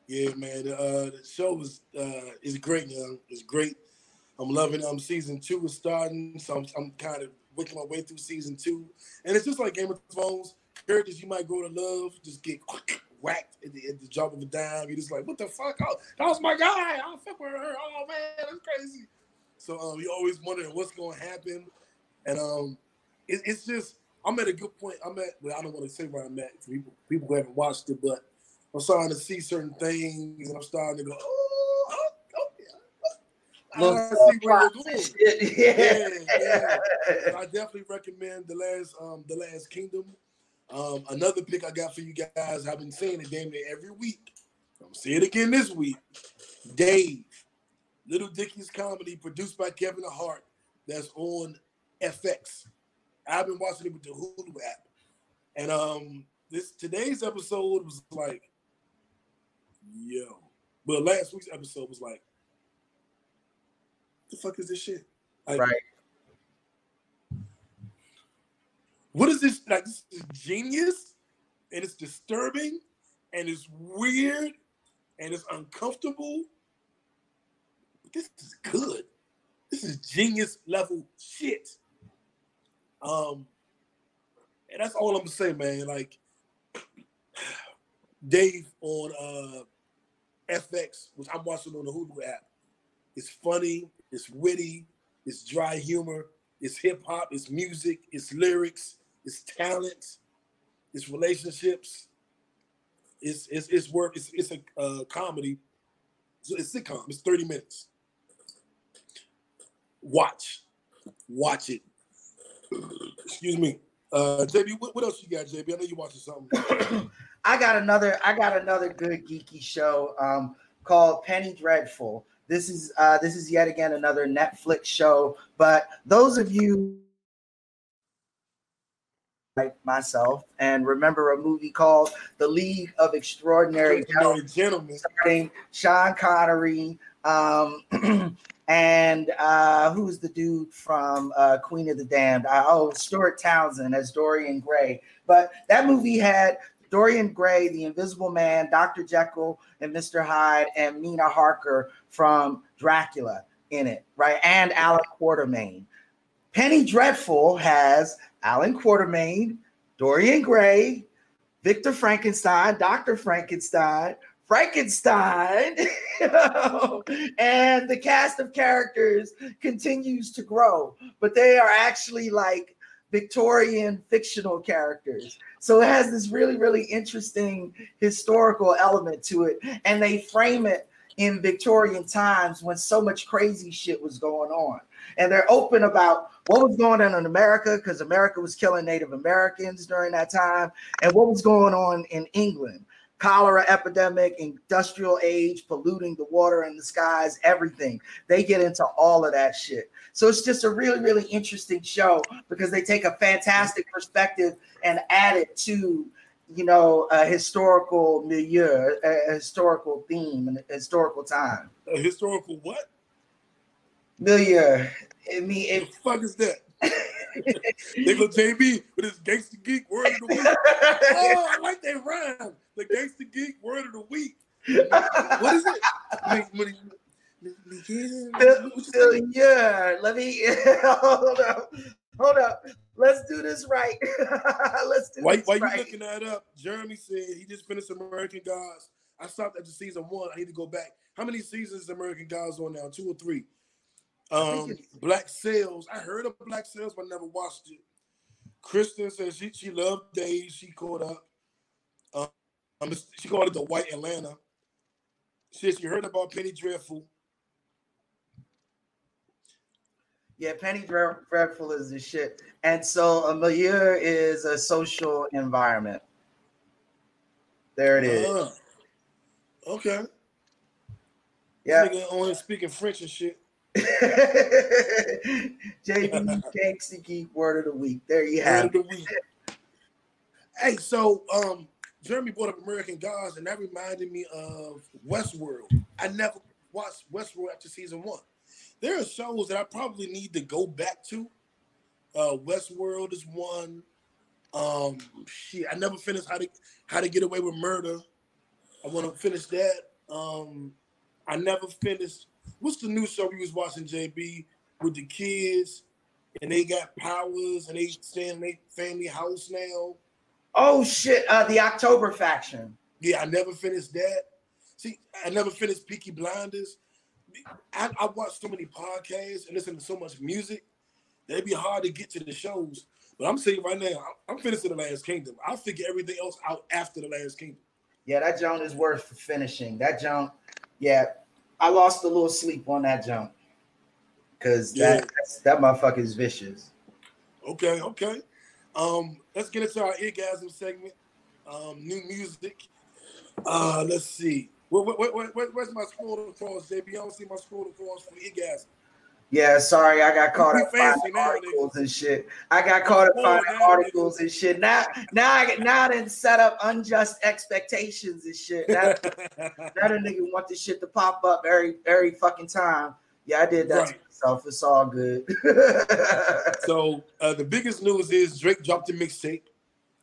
Yeah, man. Uh, the show is uh, is great, young. It's great. I'm loving. Um, season two is starting, so I'm, I'm kind of working my way through season two, and it's just like Game of Thrones characters you might grow to love just get whacked at the, at the drop of a dime. You're just like, what the fuck? Oh, that was my guy. I fuck with her. Oh man, that's crazy. So um, you always wondering what's going to happen, and um, it, it's just I'm at a good point. I'm at. Well, I don't want to say where I'm at for people people who haven't watched it, but I'm starting to see certain things, and I'm starting to go, oh, oh, oh yeah. I see where you're going. Yeah, yeah. yeah. I definitely recommend the last um the last Kingdom. Um, another pick I got for you guys, I've been saying it damn near every week. I'm gonna say it again this week. Dave, Little Dicky's comedy produced by Kevin Hart, that's on FX. I've been watching it with the Hulu app, and um, this today's episode was like, yo, but last week's episode was like, the fuck is this shit? Like, right. What is this? Like, this is genius, and it's disturbing, and it's weird, and it's uncomfortable. This is good. This is genius level shit. Um, and that's all I'm gonna say, man. Like, Dave on uh FX, which I'm watching on the Hulu app. It's funny, it's witty, it's dry humor, it's hip hop, it's music, it's lyrics, it's talent, it's relationships, it's it's, it's work, it's it's a uh, comedy, it's sitcom, it's 30 minutes. Watch, watch it. Excuse me. Uh, JB, what, what else you got, JB? I know you watching something. I got another. I got another good geeky show um, called Penny Dreadful. This is uh, this is yet again another Netflix show. But those of you like myself and remember a movie called The League of Extraordinary Gentlemen, starring Sean Connery. Um, and uh, who's the dude from uh, Queen of the Damned? Uh, oh, Stuart Townsend as Dorian Gray. But that movie had Dorian Gray, the Invisible Man, Dr. Jekyll, and Mr. Hyde, and Mina Harker from Dracula in it, right? And Alan Quatermain. Penny Dreadful has Alan Quatermain, Dorian Gray, Victor Frankenstein, Dr. Frankenstein, Frankenstein, and the cast of characters continues to grow, but they are actually like Victorian fictional characters. So it has this really, really interesting historical element to it, and they frame it in Victorian times when so much crazy shit was going on. And they're open about what was going on in America because America was killing Native Americans during that time, and what was going on in England cholera epidemic, industrial age, polluting the water and the skies, everything. They get into all of that shit. So it's just a really, really interesting show because they take a fantastic perspective and add it to, you know, a historical milieu, a historical theme, and historical time. A historical what? Milieu. I mean, it, the fuck is that? they go JB with his Gangsta Geek word of the week. oh, I like that rhyme. The Gangsta Geek word of the week. What is it? yeah, let me hold up. Hold up. Let's do this right. Let's do why, this why right. you looking that up? Jeremy said he just finished American Gods. I stopped after season one. I need to go back. How many seasons is American Gods on now? Two or three? Um, Black Sails. I heard of Black Sails, but never watched it. Kristen says she she loved Dave. She caught up. Um, she called it the White Atlanta. She said she heard about Penny Dreadful. Yeah, Penny Dreadful is the shit. And so a milieu is a social environment. There it is. Uh, okay. Yeah. Nigga only speaking French and shit. JB Gangsta Geek Word of the Week. There you have it. Hey, so um Jeremy brought up American Gods, and that reminded me of Westworld. I never watched Westworld after season one. There are shows that I probably need to go back to. Uh, Westworld is one. Um, shit, I never finished how to how to get away with murder. I want to finish that. Um, I never finished. What's the new show we was watching, JB, with the kids, and they got powers, and they stay in their family house now. Oh shit! Uh, the October faction. Yeah, I never finished that. See, I never finished Peaky Blinders. I, I watch so many podcasts and listen to so much music. It'd be hard to get to the shows. But I'm saying right now, I'm finishing the Last Kingdom. I'll figure everything else out after the Last Kingdom. Yeah, that jump is worth finishing. That jump, yeah, I lost a little sleep on that jump because that yeah. that motherfucker is vicious. Okay, okay. Um, let's get into our eargasm segment. Um, new music. Uh, let's see. Where, where, where, where's my scroll across, JB? I don't see my scroll across for eargasm. Yeah, sorry, I got caught up finding articles and shit. I got caught up finding articles and shit. Now, now I now I didn't set up unjust expectations and shit. Now, now the nigga want this shit to pop up every every fucking time. Yeah, I did that right. to myself. It's all good. so uh, the biggest news is Drake dropped a mixtape.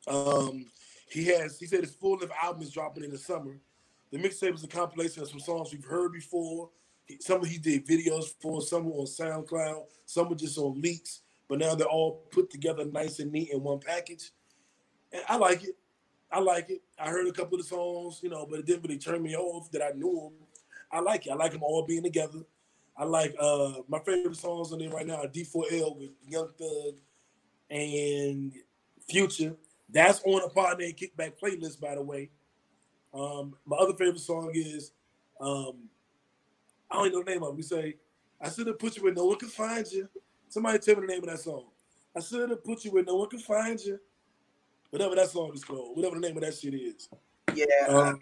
Um, he has he said his full length album is dropping in the summer. The mixtape is a compilation of some songs we've heard before some of he did videos for, some on SoundCloud, some were just on leaks, but now they're all put together nice and neat in one package. And I like it. I like it. I heard a couple of the songs, you know, but it didn't really turn me off that I knew them. I like it. I like them all being together. I like uh my favorite songs on there right now are D4L with Young Thug and Future. That's on a Pod Name Kickback playlist, by the way. Um, my other favorite song is um, I don't even know the name of it. We say, I should have put you where no one could find you. Somebody tell me the name of that song. I should have put you where no one could find you. Whatever that song is called, whatever the name of that shit is. Yeah. Um,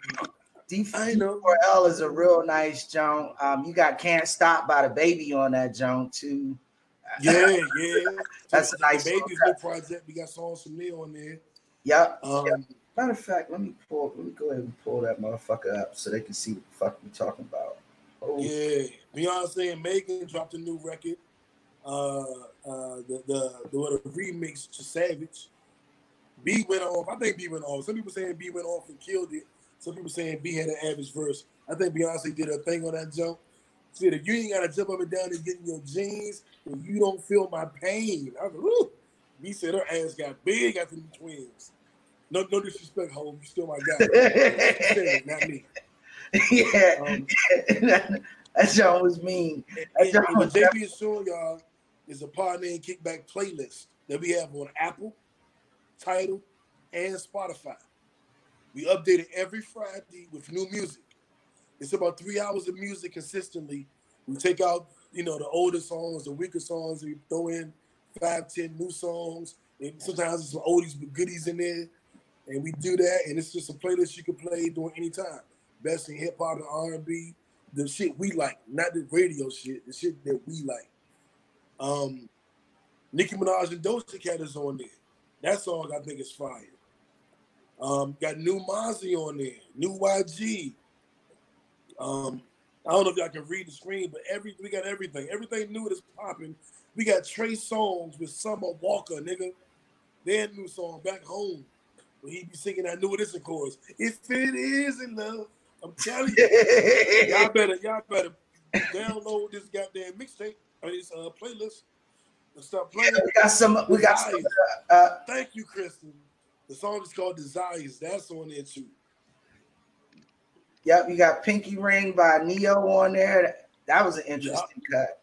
D4L is a real nice joint. Um, you got Can't Stop by DaBaby on that joint too. Yeah, yeah. That's a nice Baby's new project. We got songs from there on there. Yep. Um, yep. Matter of fact, let me pull. Let me go ahead and pull that motherfucker up so they can see what the fuck we talking about. Oh. Yeah, Beyonce and Megan dropped a new record. Uh, uh, the the the, what, remix to Savage. B went off. I think B went off. Some people saying B went off and killed it. Some people saying B had an average verse. I think Beyonce did a thing on that jump. See, if you ain't gotta jump up and down and get in your jeans, then you don't feel my pain. I was like, Woo. B said her ass got big after the twins. No, no disrespect, home. You still my guy. not me. yeah, um, that song was mean. That and, was is showing y'all is a Pod Name Kickback playlist that we have on Apple, Tidal, and Spotify. We update it every Friday with new music. It's about three hours of music consistently. We take out, you know, the older songs, the weaker songs. We throw in five, ten new songs. And sometimes there's some oldies but goodies in there. And we do that, and it's just a playlist you can play during any time best in hip hop and R and B, the shit we like, not the radio shit, the shit that we like. Um, Nicki Minaj and Doja Cat is on there. That song I think is fire. Um, got new Mozzy on there, new YG. Um, I don't know if y'all can read the screen, but every we got everything. Everything new that's popping. We got Trey Songz with Summer Walker, nigga. Their new song, Back Home. Where he be singing that new edition chorus. If it is in love, I'm telling you, y'all better y'all better download this goddamn mixtape or this uh, playlist and start playing. Yeah, we got some. We got some. Uh, uh, Thank you, Kristen. The song is called Desires. That's on there too. Yep, you got Pinky Ring by Ne-Yo on there. That was an interesting cut.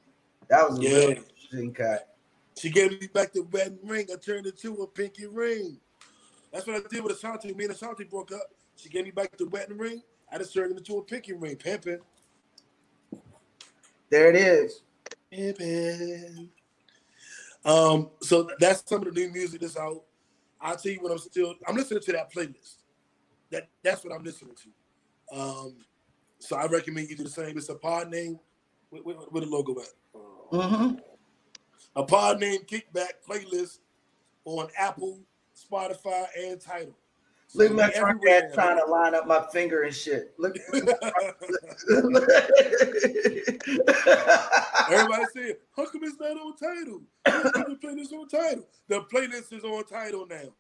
That was a yeah. really interesting cut. She gave me back the wedding ring. I turned it to a pinky ring. That's what I did with Ashanti. Me and Ashanti broke up. She gave me back the wedding ring. I just turned it into a pinky ring, pimping. There it is. Pimping. Um, so that's some of the new music that's out. I'll tell you what I'm still I'm listening to that playlist. That that's what I'm listening to. Um, so I recommend you do the same. It's a pod name with, with, with a logo at. Mm-hmm. A pod name kickback playlist on Apple, Spotify, and Tidal. Look at my front dad trying to line up my finger and shit. Look. Everybody saying, "How come it's not on Tidal? the playlist on Tidal. The playlist is on Tidal now.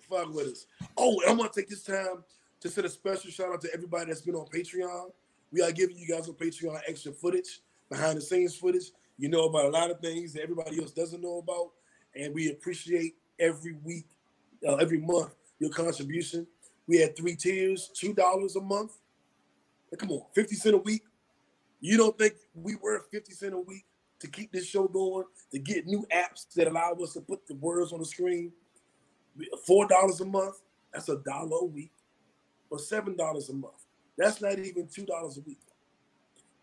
Fuck with us. Oh, I'm gonna take this time to send a special shout out to everybody that's been on Patreon. We are giving you guys on Patreon extra footage, behind the scenes footage. You know about a lot of things that everybody else doesn't know about, and we appreciate every week uh, every month your contribution. We had three tiers, two dollars a month. come on, fifty cent a week. You don't think we worth fifty cent a week to keep this show going? To get new apps that allow us to put the words on the screen. Four dollars a month. That's a dollar a week, or seven dollars a month. That's not even two dollars a week.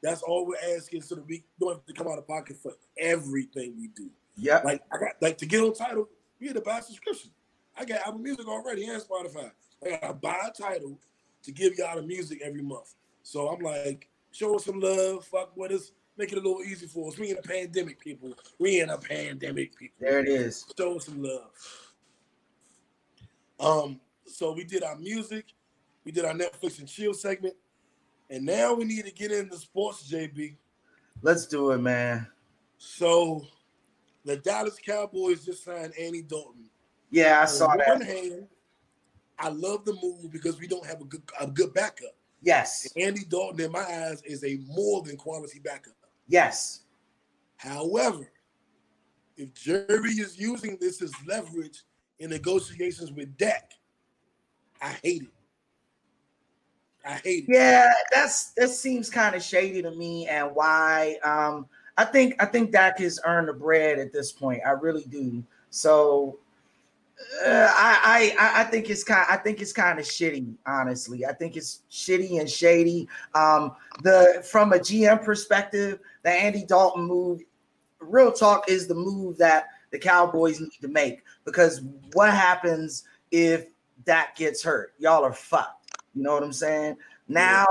That's all we're asking, so that we don't have to come out of pocket for everything we do. Yeah, like I got like to get on Tidal, You had to buy a subscription. I got Apple Music already and Spotify. I gotta buy a Tidal to give y'all the music every month. So I'm like, show us some love, fuck with us, make it a little easy for us. We in a pandemic, people. We in a pandemic, people. There it is. Show us some love. Um, so we did our music, we did our Netflix and chill segment, and now we need to get into sports, JB. Let's do it, man. So the Dallas Cowboys just signed Andy Dalton. Yeah, I saw On that. one hand, I love the move because we don't have a good a good backup. Yes, Andy Dalton, in my eyes, is a more than quality backup. yes. However, if Jerry is using this as leverage in negotiations with Dak, I hate it. I hate it. Yeah, that's that seems kind of shady to me, and why? Um, I think I think Dak has earned the bread at this point. I really do. So, uh, I, I I think it's kind I think it's kind of shitty. Honestly, I think it's shitty and shady. Um, the from a GM perspective, the Andy Dalton move, real talk, is the move that the Cowboys need to make because what happens if that gets hurt? Y'all are fucked. You know what I'm saying? Now,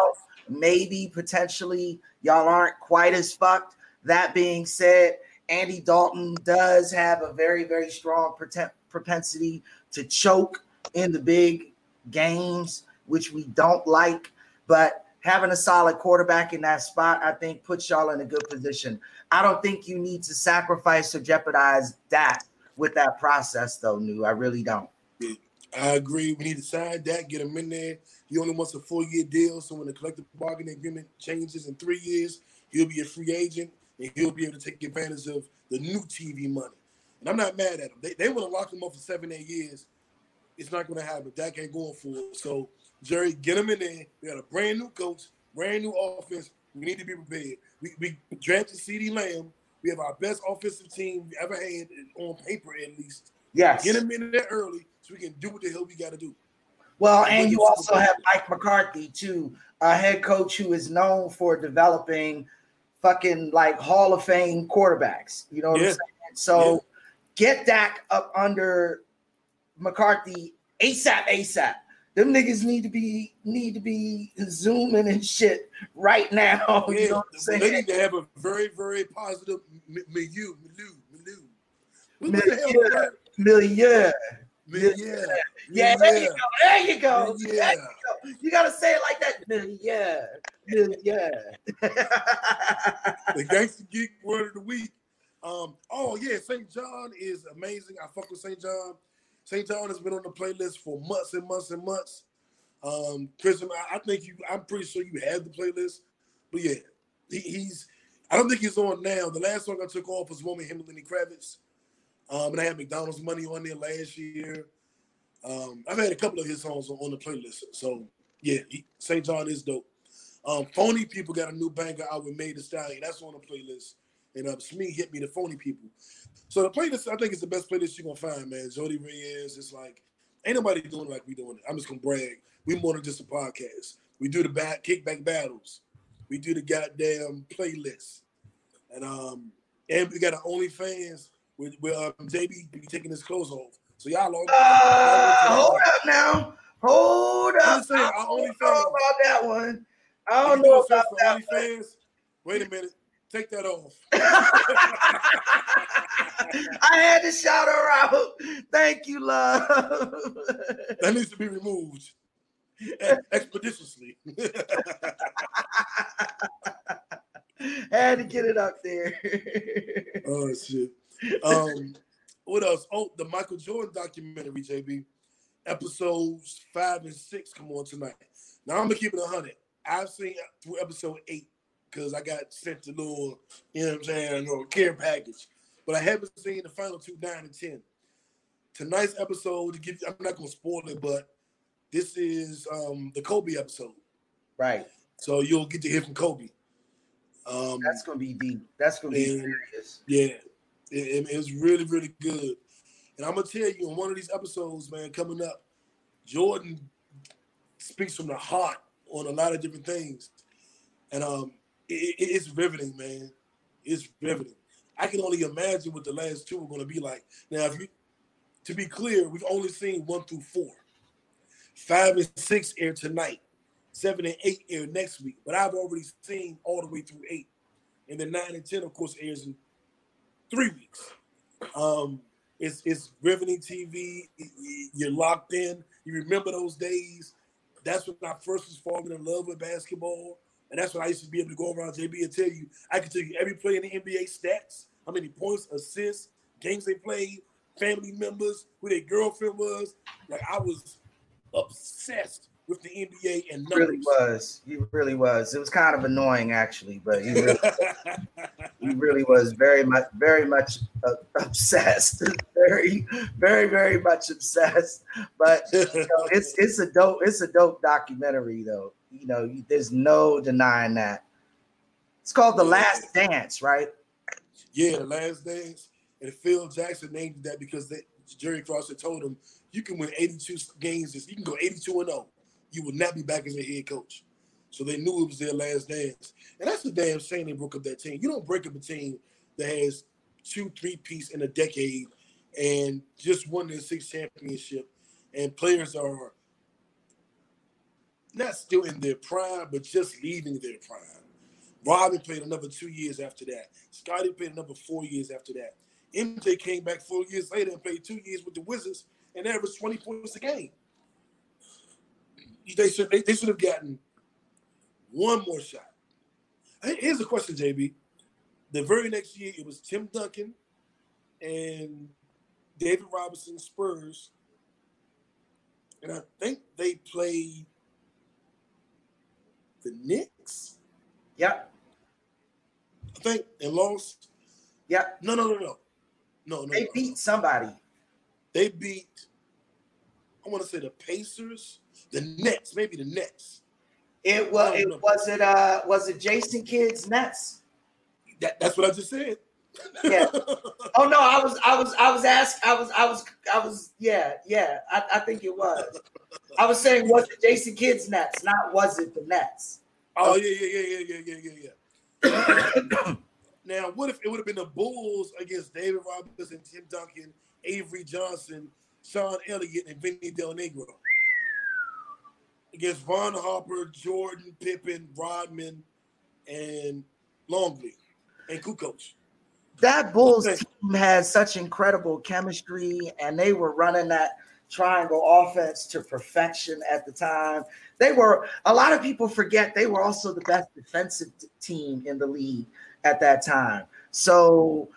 maybe potentially y'all aren't quite as fucked. That being said, Andy Dalton does have a very, very strong propensity to choke in the big games, which we don't like. But having a solid quarterback in that spot, I think, puts y'all in a good position. I don't think you need to sacrifice or jeopardize that with that process, though, New. I really don't. I agree. We need to sign that, get him in there. He only wants a four year deal. So when the collective bargaining agreement changes in three years, he'll be a free agent and he'll be able to take advantage of the new TV money. And I'm not mad at them. They, they want to lock him up for seven, eight years. It's not going to happen. Dak ain't going for it. So, Jerry, get him in there. We got a brand new coach, brand new offense. We need to be prepared. We, we drafted CeeDee Lamb. We have our best offensive team we ever had on paper, at least. Yes. Get him in there early so we can do what the hell we got to do. Well, and you also have Mike McCarthy, too, a head coach who is known for developing fucking like Hall of Fame quarterbacks. You know what Yeah. I'm saying? So. Get Dak up under McCarthy ASAP, ASAP. Them niggas need to be need to be zooming and shit right now. You Yeah, know what I'm they need to have a very, very positive milieu, milieu, milieu. Milieu. the hell? Milieu. Milieu. Yeah, there you go. There you go. Milieu. There you go. You gotta say it like that. Milieu. Milieu. The Gangsta Geek word of the week. Um, oh yeah, St. John is amazing. I fuck with St. John. St. John has been on the playlist for months and months and months. Um, Christian, I, I think you. I'm pretty sure you have the playlist, but yeah, he, he's. I don't think he's on now. The last song I took off was with him and Lenny Kravitz. Um, and I had McDonald's money on there last year. Um, I've had a couple of his songs on, on the playlist. So yeah, he, St. John is dope. Um, phony people got a new banger out with Meg Thee Stallion. That's on the playlist. And um, Smee hit me the phony people. So the playlist, I think, is the best playlist you're gonna find, man. Jody Reyes, it's like ain't nobody doing it like we doing it. I'm just gonna brag. We more than just a podcast. We do the back kickback battles. We do the goddamn playlist. And um, and we got an OnlyFans with where um, JB be taking his clothes off. So y'all all Uh, hold up now. Hold up. saying, I don't know about that one. I don't you know search about that one. OnlyFans, wait a minute. Take that off. I had to shout her out. Thank you, love. That needs to be removed ex- expeditiously. had to get it up there. oh shit. Um, what else? Oh, the Michael Jordan documentary, JB. Episodes five and six come on tonight. Now I'm gonna keep it hundred. I've seen through episode eight because I got sent a little, you know what I'm saying, a little care package. But I haven't seen the final two, nine and ten. Tonight's episode, to give I'm not gonna spoil it, but this is um the Kobe episode. right. So you'll get to hear from Kobe. Um, That's gonna be deep. That's gonna be And- serious. yeah, it, it, it was really, really good. And I'm gonna tell you, in one of these episodes, man, coming up, Jordan speaks from the heart on a lot of different things, and um, it, it- it's riveting, man. It's riveting. I can only imagine what the last two are gonna be like. Now, if you to be clear, we've only seen one through four. Five and six air tonight. Seven and eight air next week. But I've already seen all the way through eight. And then nine and ten, of course, airs in three weeks. Um, it's it's riveting TV. You're locked in. You remember those days. That's when I first was falling in love with basketball. And that's when I used to be able to go around JB and tell you, I could tell you every player in the NBA stats, how many points, assists, games they played, family members, who their girlfriend was. Like I was obsessed with the NBA and numbers. Really was. He really was. It was kind of annoying actually, but he really, he really was very much, very much uh, obsessed. very, very, very much obsessed. But you know, it's it's a dope it's a dope documentary though. You know, there's no denying that. It's called The Last Dance, right? Yeah, The Last Dance. And Phil Jackson named that because they, Jerry Krause had told him you can win 82 games. You can go 82 and 0. You will not be back as a head coach. So they knew it was their last dance. And that's the damn shame they broke up that team. You don't break up a team that has two, three piece in a decade and just won their sixth championship. And players are not still in their prime, but just leaving their prime. Robin played another two years after that. Scottie played another four years after that. MJ came back four years later and played two years with the Wizards and averaged 20 points a game. They should they, they should have gotten one more shot. Here's the question, JB. The very next year, it was Tim Duncan and David Robinson Spurs. And I think they played the Knicks. Yep. I think and lost. Yep. No, no, no, no. No, no. They no. beat somebody. They beat, I want to say the Pacers, the Nets, maybe the Nets. It was it was it uh was it Jason Kidd's Nets? That, that's what I just said. Yeah. oh no, I was I was I was asked I was I was I was yeah, yeah. I, I think it was. I was saying was it Jason Kidd's Nets, not was it the Nets? Oh yeah, yeah, yeah, yeah, yeah, yeah, yeah. now, what if it would have been the Bulls against David Robinson, Tim Duncan, Avery Johnson, Sean Elliott, and Vinny Del Negro? Against Ron Harper, Jordan, Pippen, Rodman, and Longley, and Kukoc. That Bulls team had such incredible chemistry, and they were running that triangle offense to perfection at the time. They were a lot of people forget they were also the best defensive team in the league at that time. So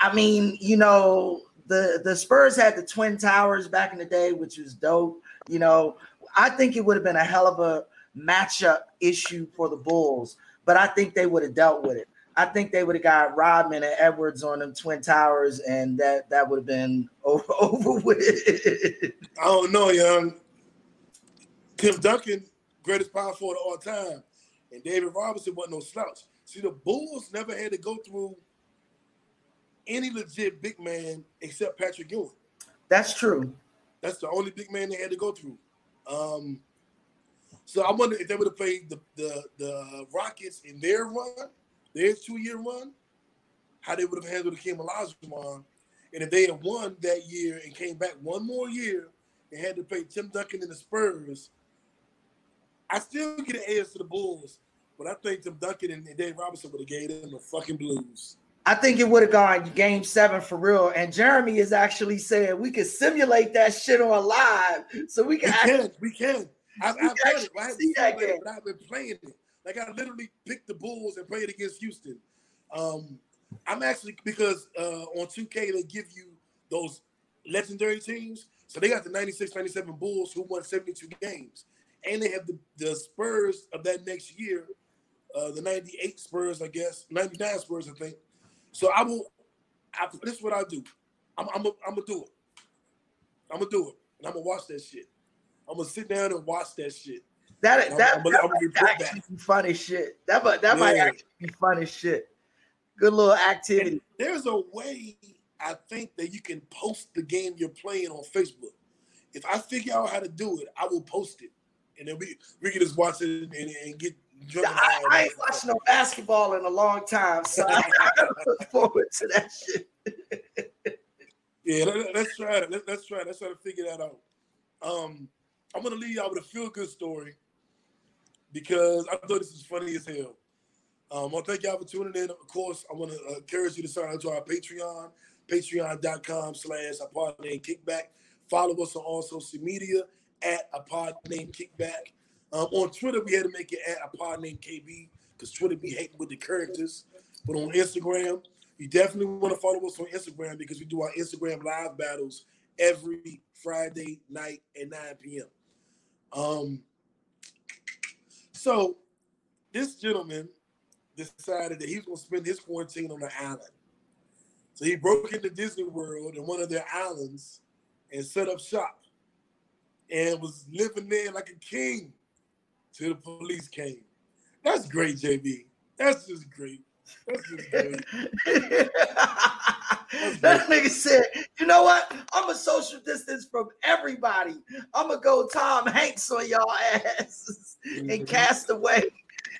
I mean, you know, the the Spurs had the twin towers back in the day, which was dope. You know, I think it would have been a hell of a matchup issue for the Bulls, but I think they would have dealt with it. I think they would have got Rodman and Edwards on them twin towers, and that that would have been over, over with. I don't know, young. Tim Duncan, greatest power forward of all time, and David Robinson wasn't no slouch. See, the Bulls never had to go through any legit big man except Patrick Ewing. That's true. That's the only big man they had to go through. Um, so I wonder if they would have played the, the the Rockets in their run, their two year run, how they would have handled Hakeem Olajuwon, and if they had won that year and came back one more year and had to play Tim Duncan and the Spurs, I still get an ass to the Bulls, but I think Tim Duncan and Dave Robinson would have gave them the fucking blues. I think it would have gone game seven for real. And Jeremy is actually saying we could simulate that shit on live, so we can. We actually, can. We can. I've, I've done it. I seen that game. but I've been playing it. Like I literally picked the Bulls and played against Houston. Um, I'm actually because uh, on 2K they give you those legendary teams. So they got the 96 97 Bulls who won 72 games. And they have the, the Spurs of that next year, uh, the 98 Spurs, I guess, 99 Spurs, I think. So I will, I, this is what I do. I'm, I'm, I'm going to do it. I'm going to do it. And I'm going to watch that shit. I'm going to sit down and watch that shit. That I'm, that, I'm, that I'm might actually back. be funny shit. That might that might actually be funny shit. Good little activity. And there's a way I think that you can post the game you're playing on Facebook. If I figure out how to do it, I will post it, and then we we can just watch it and, and get I, I ain't watched no basketball in a long time, so I look forward to that shit. Yeah, let, us try it. Let, us try it. Let's try to figure that out. Um, I'm gonna leave y'all with a feel good story because I thought this is funny as hell. Um, well, thank y'all for tuning in. Of course, I want to uh, encourage you to sign up to our Patreon, patreon.com slash a pod named Kickback. Follow us on all social media at a pod named Kickback. Um, on Twitter, we had to make it at a pod named KB because Twitter be hating with the characters. But on Instagram, you definitely want to follow us on Instagram because we do our Instagram live battles every Friday night at 9 p.m. Um, so this gentleman decided that he was going to spend his quarantine on the island. So he broke into Disney World in one of their islands and set up shop and was living there like a king till the police came. That's great, JB. That's just great. That's just great. that nigga said, you know what? I'm a social distance from everybody. I'm gonna go Tom Hanks on y'all asses and mm-hmm. cast away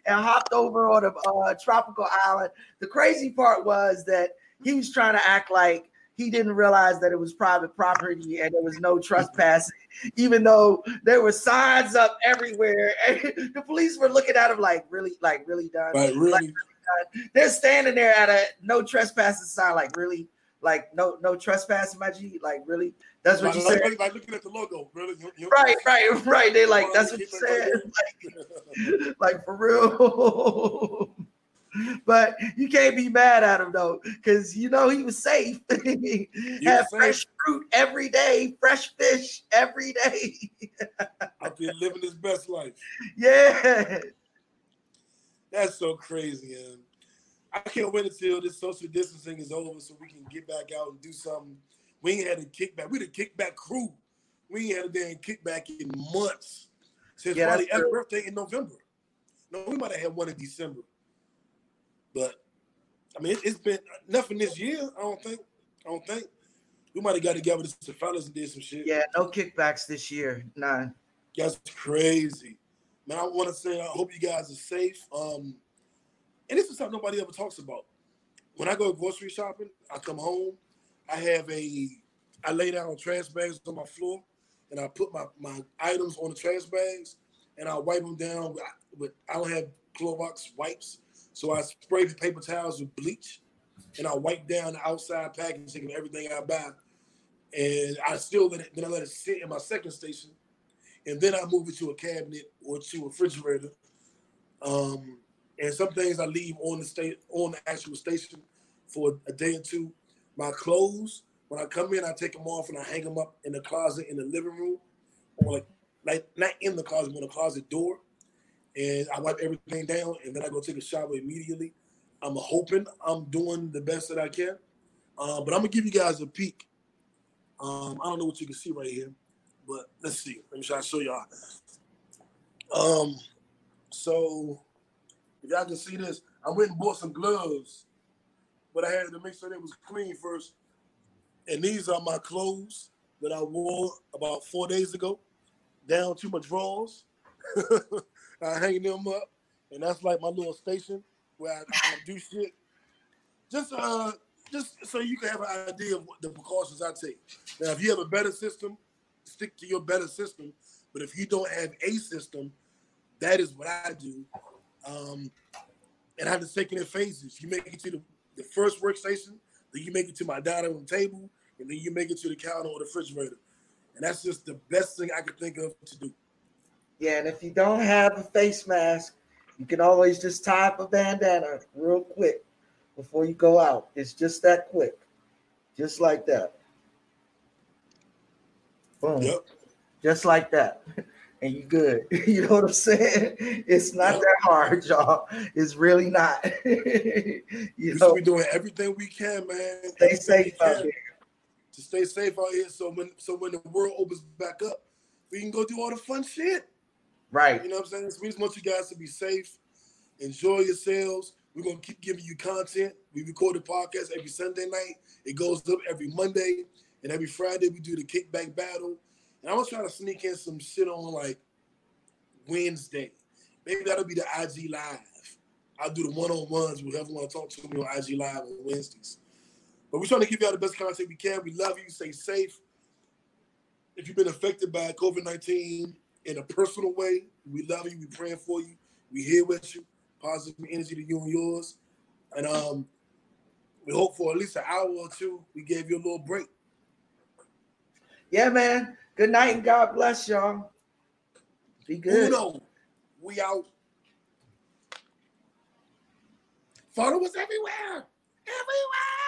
and hopped over on a uh, tropical island. The crazy part was that he was trying to act like he didn't realize that it was private property and there was no trespassing, even though there were signs up everywhere. And the police were looking at him like, really, like, really done. Right, really. Like, they're standing there at a no trespassing sign, like, really, like, no, no trespassing, my G, like, really. That's what like, you like, said. Like, looking at the logo, really. You, you, right, right, right. They like, that's what you said. Like, like for real. but you can't be mad at him though, because you know he was safe. he had fresh fruit every day, fresh fish every day. I've been living his best life. Yeah. That's so crazy, man. I can't wait until this social distancing is over so we can get back out and do something. We ain't had a kickback. We the kickback crew. We ain't had a damn kickback in months. Since yeah, F's birthday in November. No, we might have had one in December. But I mean, it, has been nothing this year. I don't think. I don't think we might have got together with some fellas and did some shit. Yeah, no kickbacks this year. None. That's crazy, man. I want to say I hope you guys are safe. Um, and this is something nobody ever talks about. When I go grocery shopping, I come home. I have a. I lay down trash bags on my floor, and I put my my items on the trash bags, and I wipe them down. With, I don't have Clorox wipes. So I spray the paper towels with bleach and I wipe down the outside packaging of everything I buy. And I still let it, then I let it sit in my second station. And then I move it to a cabinet or to a refrigerator. Um, and some things I leave on the state on the actual station for a day or two. My clothes, when I come in, I take them off and I hang them up in the closet in the living room, or like like not in the closet, but the closet door and I wipe everything down, and then I go take a shower immediately. I'm hoping I'm doing the best that I can, uh, but I'm gonna give you guys a peek. Um, I don't know what you can see right here, but let's see. Let me try to show y'all. Um, so if y'all can see this, I went and bought some gloves, but I had to make sure they was clean first. And these are my clothes that I wore about four days ago, down to my drawers. I hang them up, and that's like my little station where I, I do shit. Just uh, just so you can have an idea of the precautions I take. Now, if you have a better system, stick to your better system. But if you don't have a system, that is what I do. Um, and I just take it in phases. You make it to the, the first workstation, then you make it to my dining room table, and then you make it to the counter or the refrigerator. And that's just the best thing I could think of to do. Yeah, and if you don't have a face mask, you can always just tie up a bandana real quick before you go out. It's just that quick, just like that. Boom. Yep. Just like that. And you good. You know what I'm saying? It's not that hard, y'all. It's really not. you we know, be doing everything we can, man. Stay safe out here. To stay safe out here, so when so when the world opens back up, we can go do all the fun shit. Right. You know what I'm saying? So we just want you guys to be safe, enjoy yourselves. We're gonna keep giving you content. We record a podcast every Sunday night. It goes up every Monday, and every Friday we do the kickback battle. And I'm gonna try to sneak in some shit on like Wednesday. Maybe that'll be the IG live. I'll do the one on ones with whoever want to talk to me on IG live on Wednesdays. But we're trying to give y'all the best content we can. We love you. Stay safe. If you've been affected by COVID 19 in a personal way, we love you. We praying for you. We here with you. Positive energy to you and yours. And um, we hope for at least an hour or two. We gave you a little break. Yeah, man. Good night and God bless y'all. Be good. Uno, we out. Follow everywhere. Everywhere.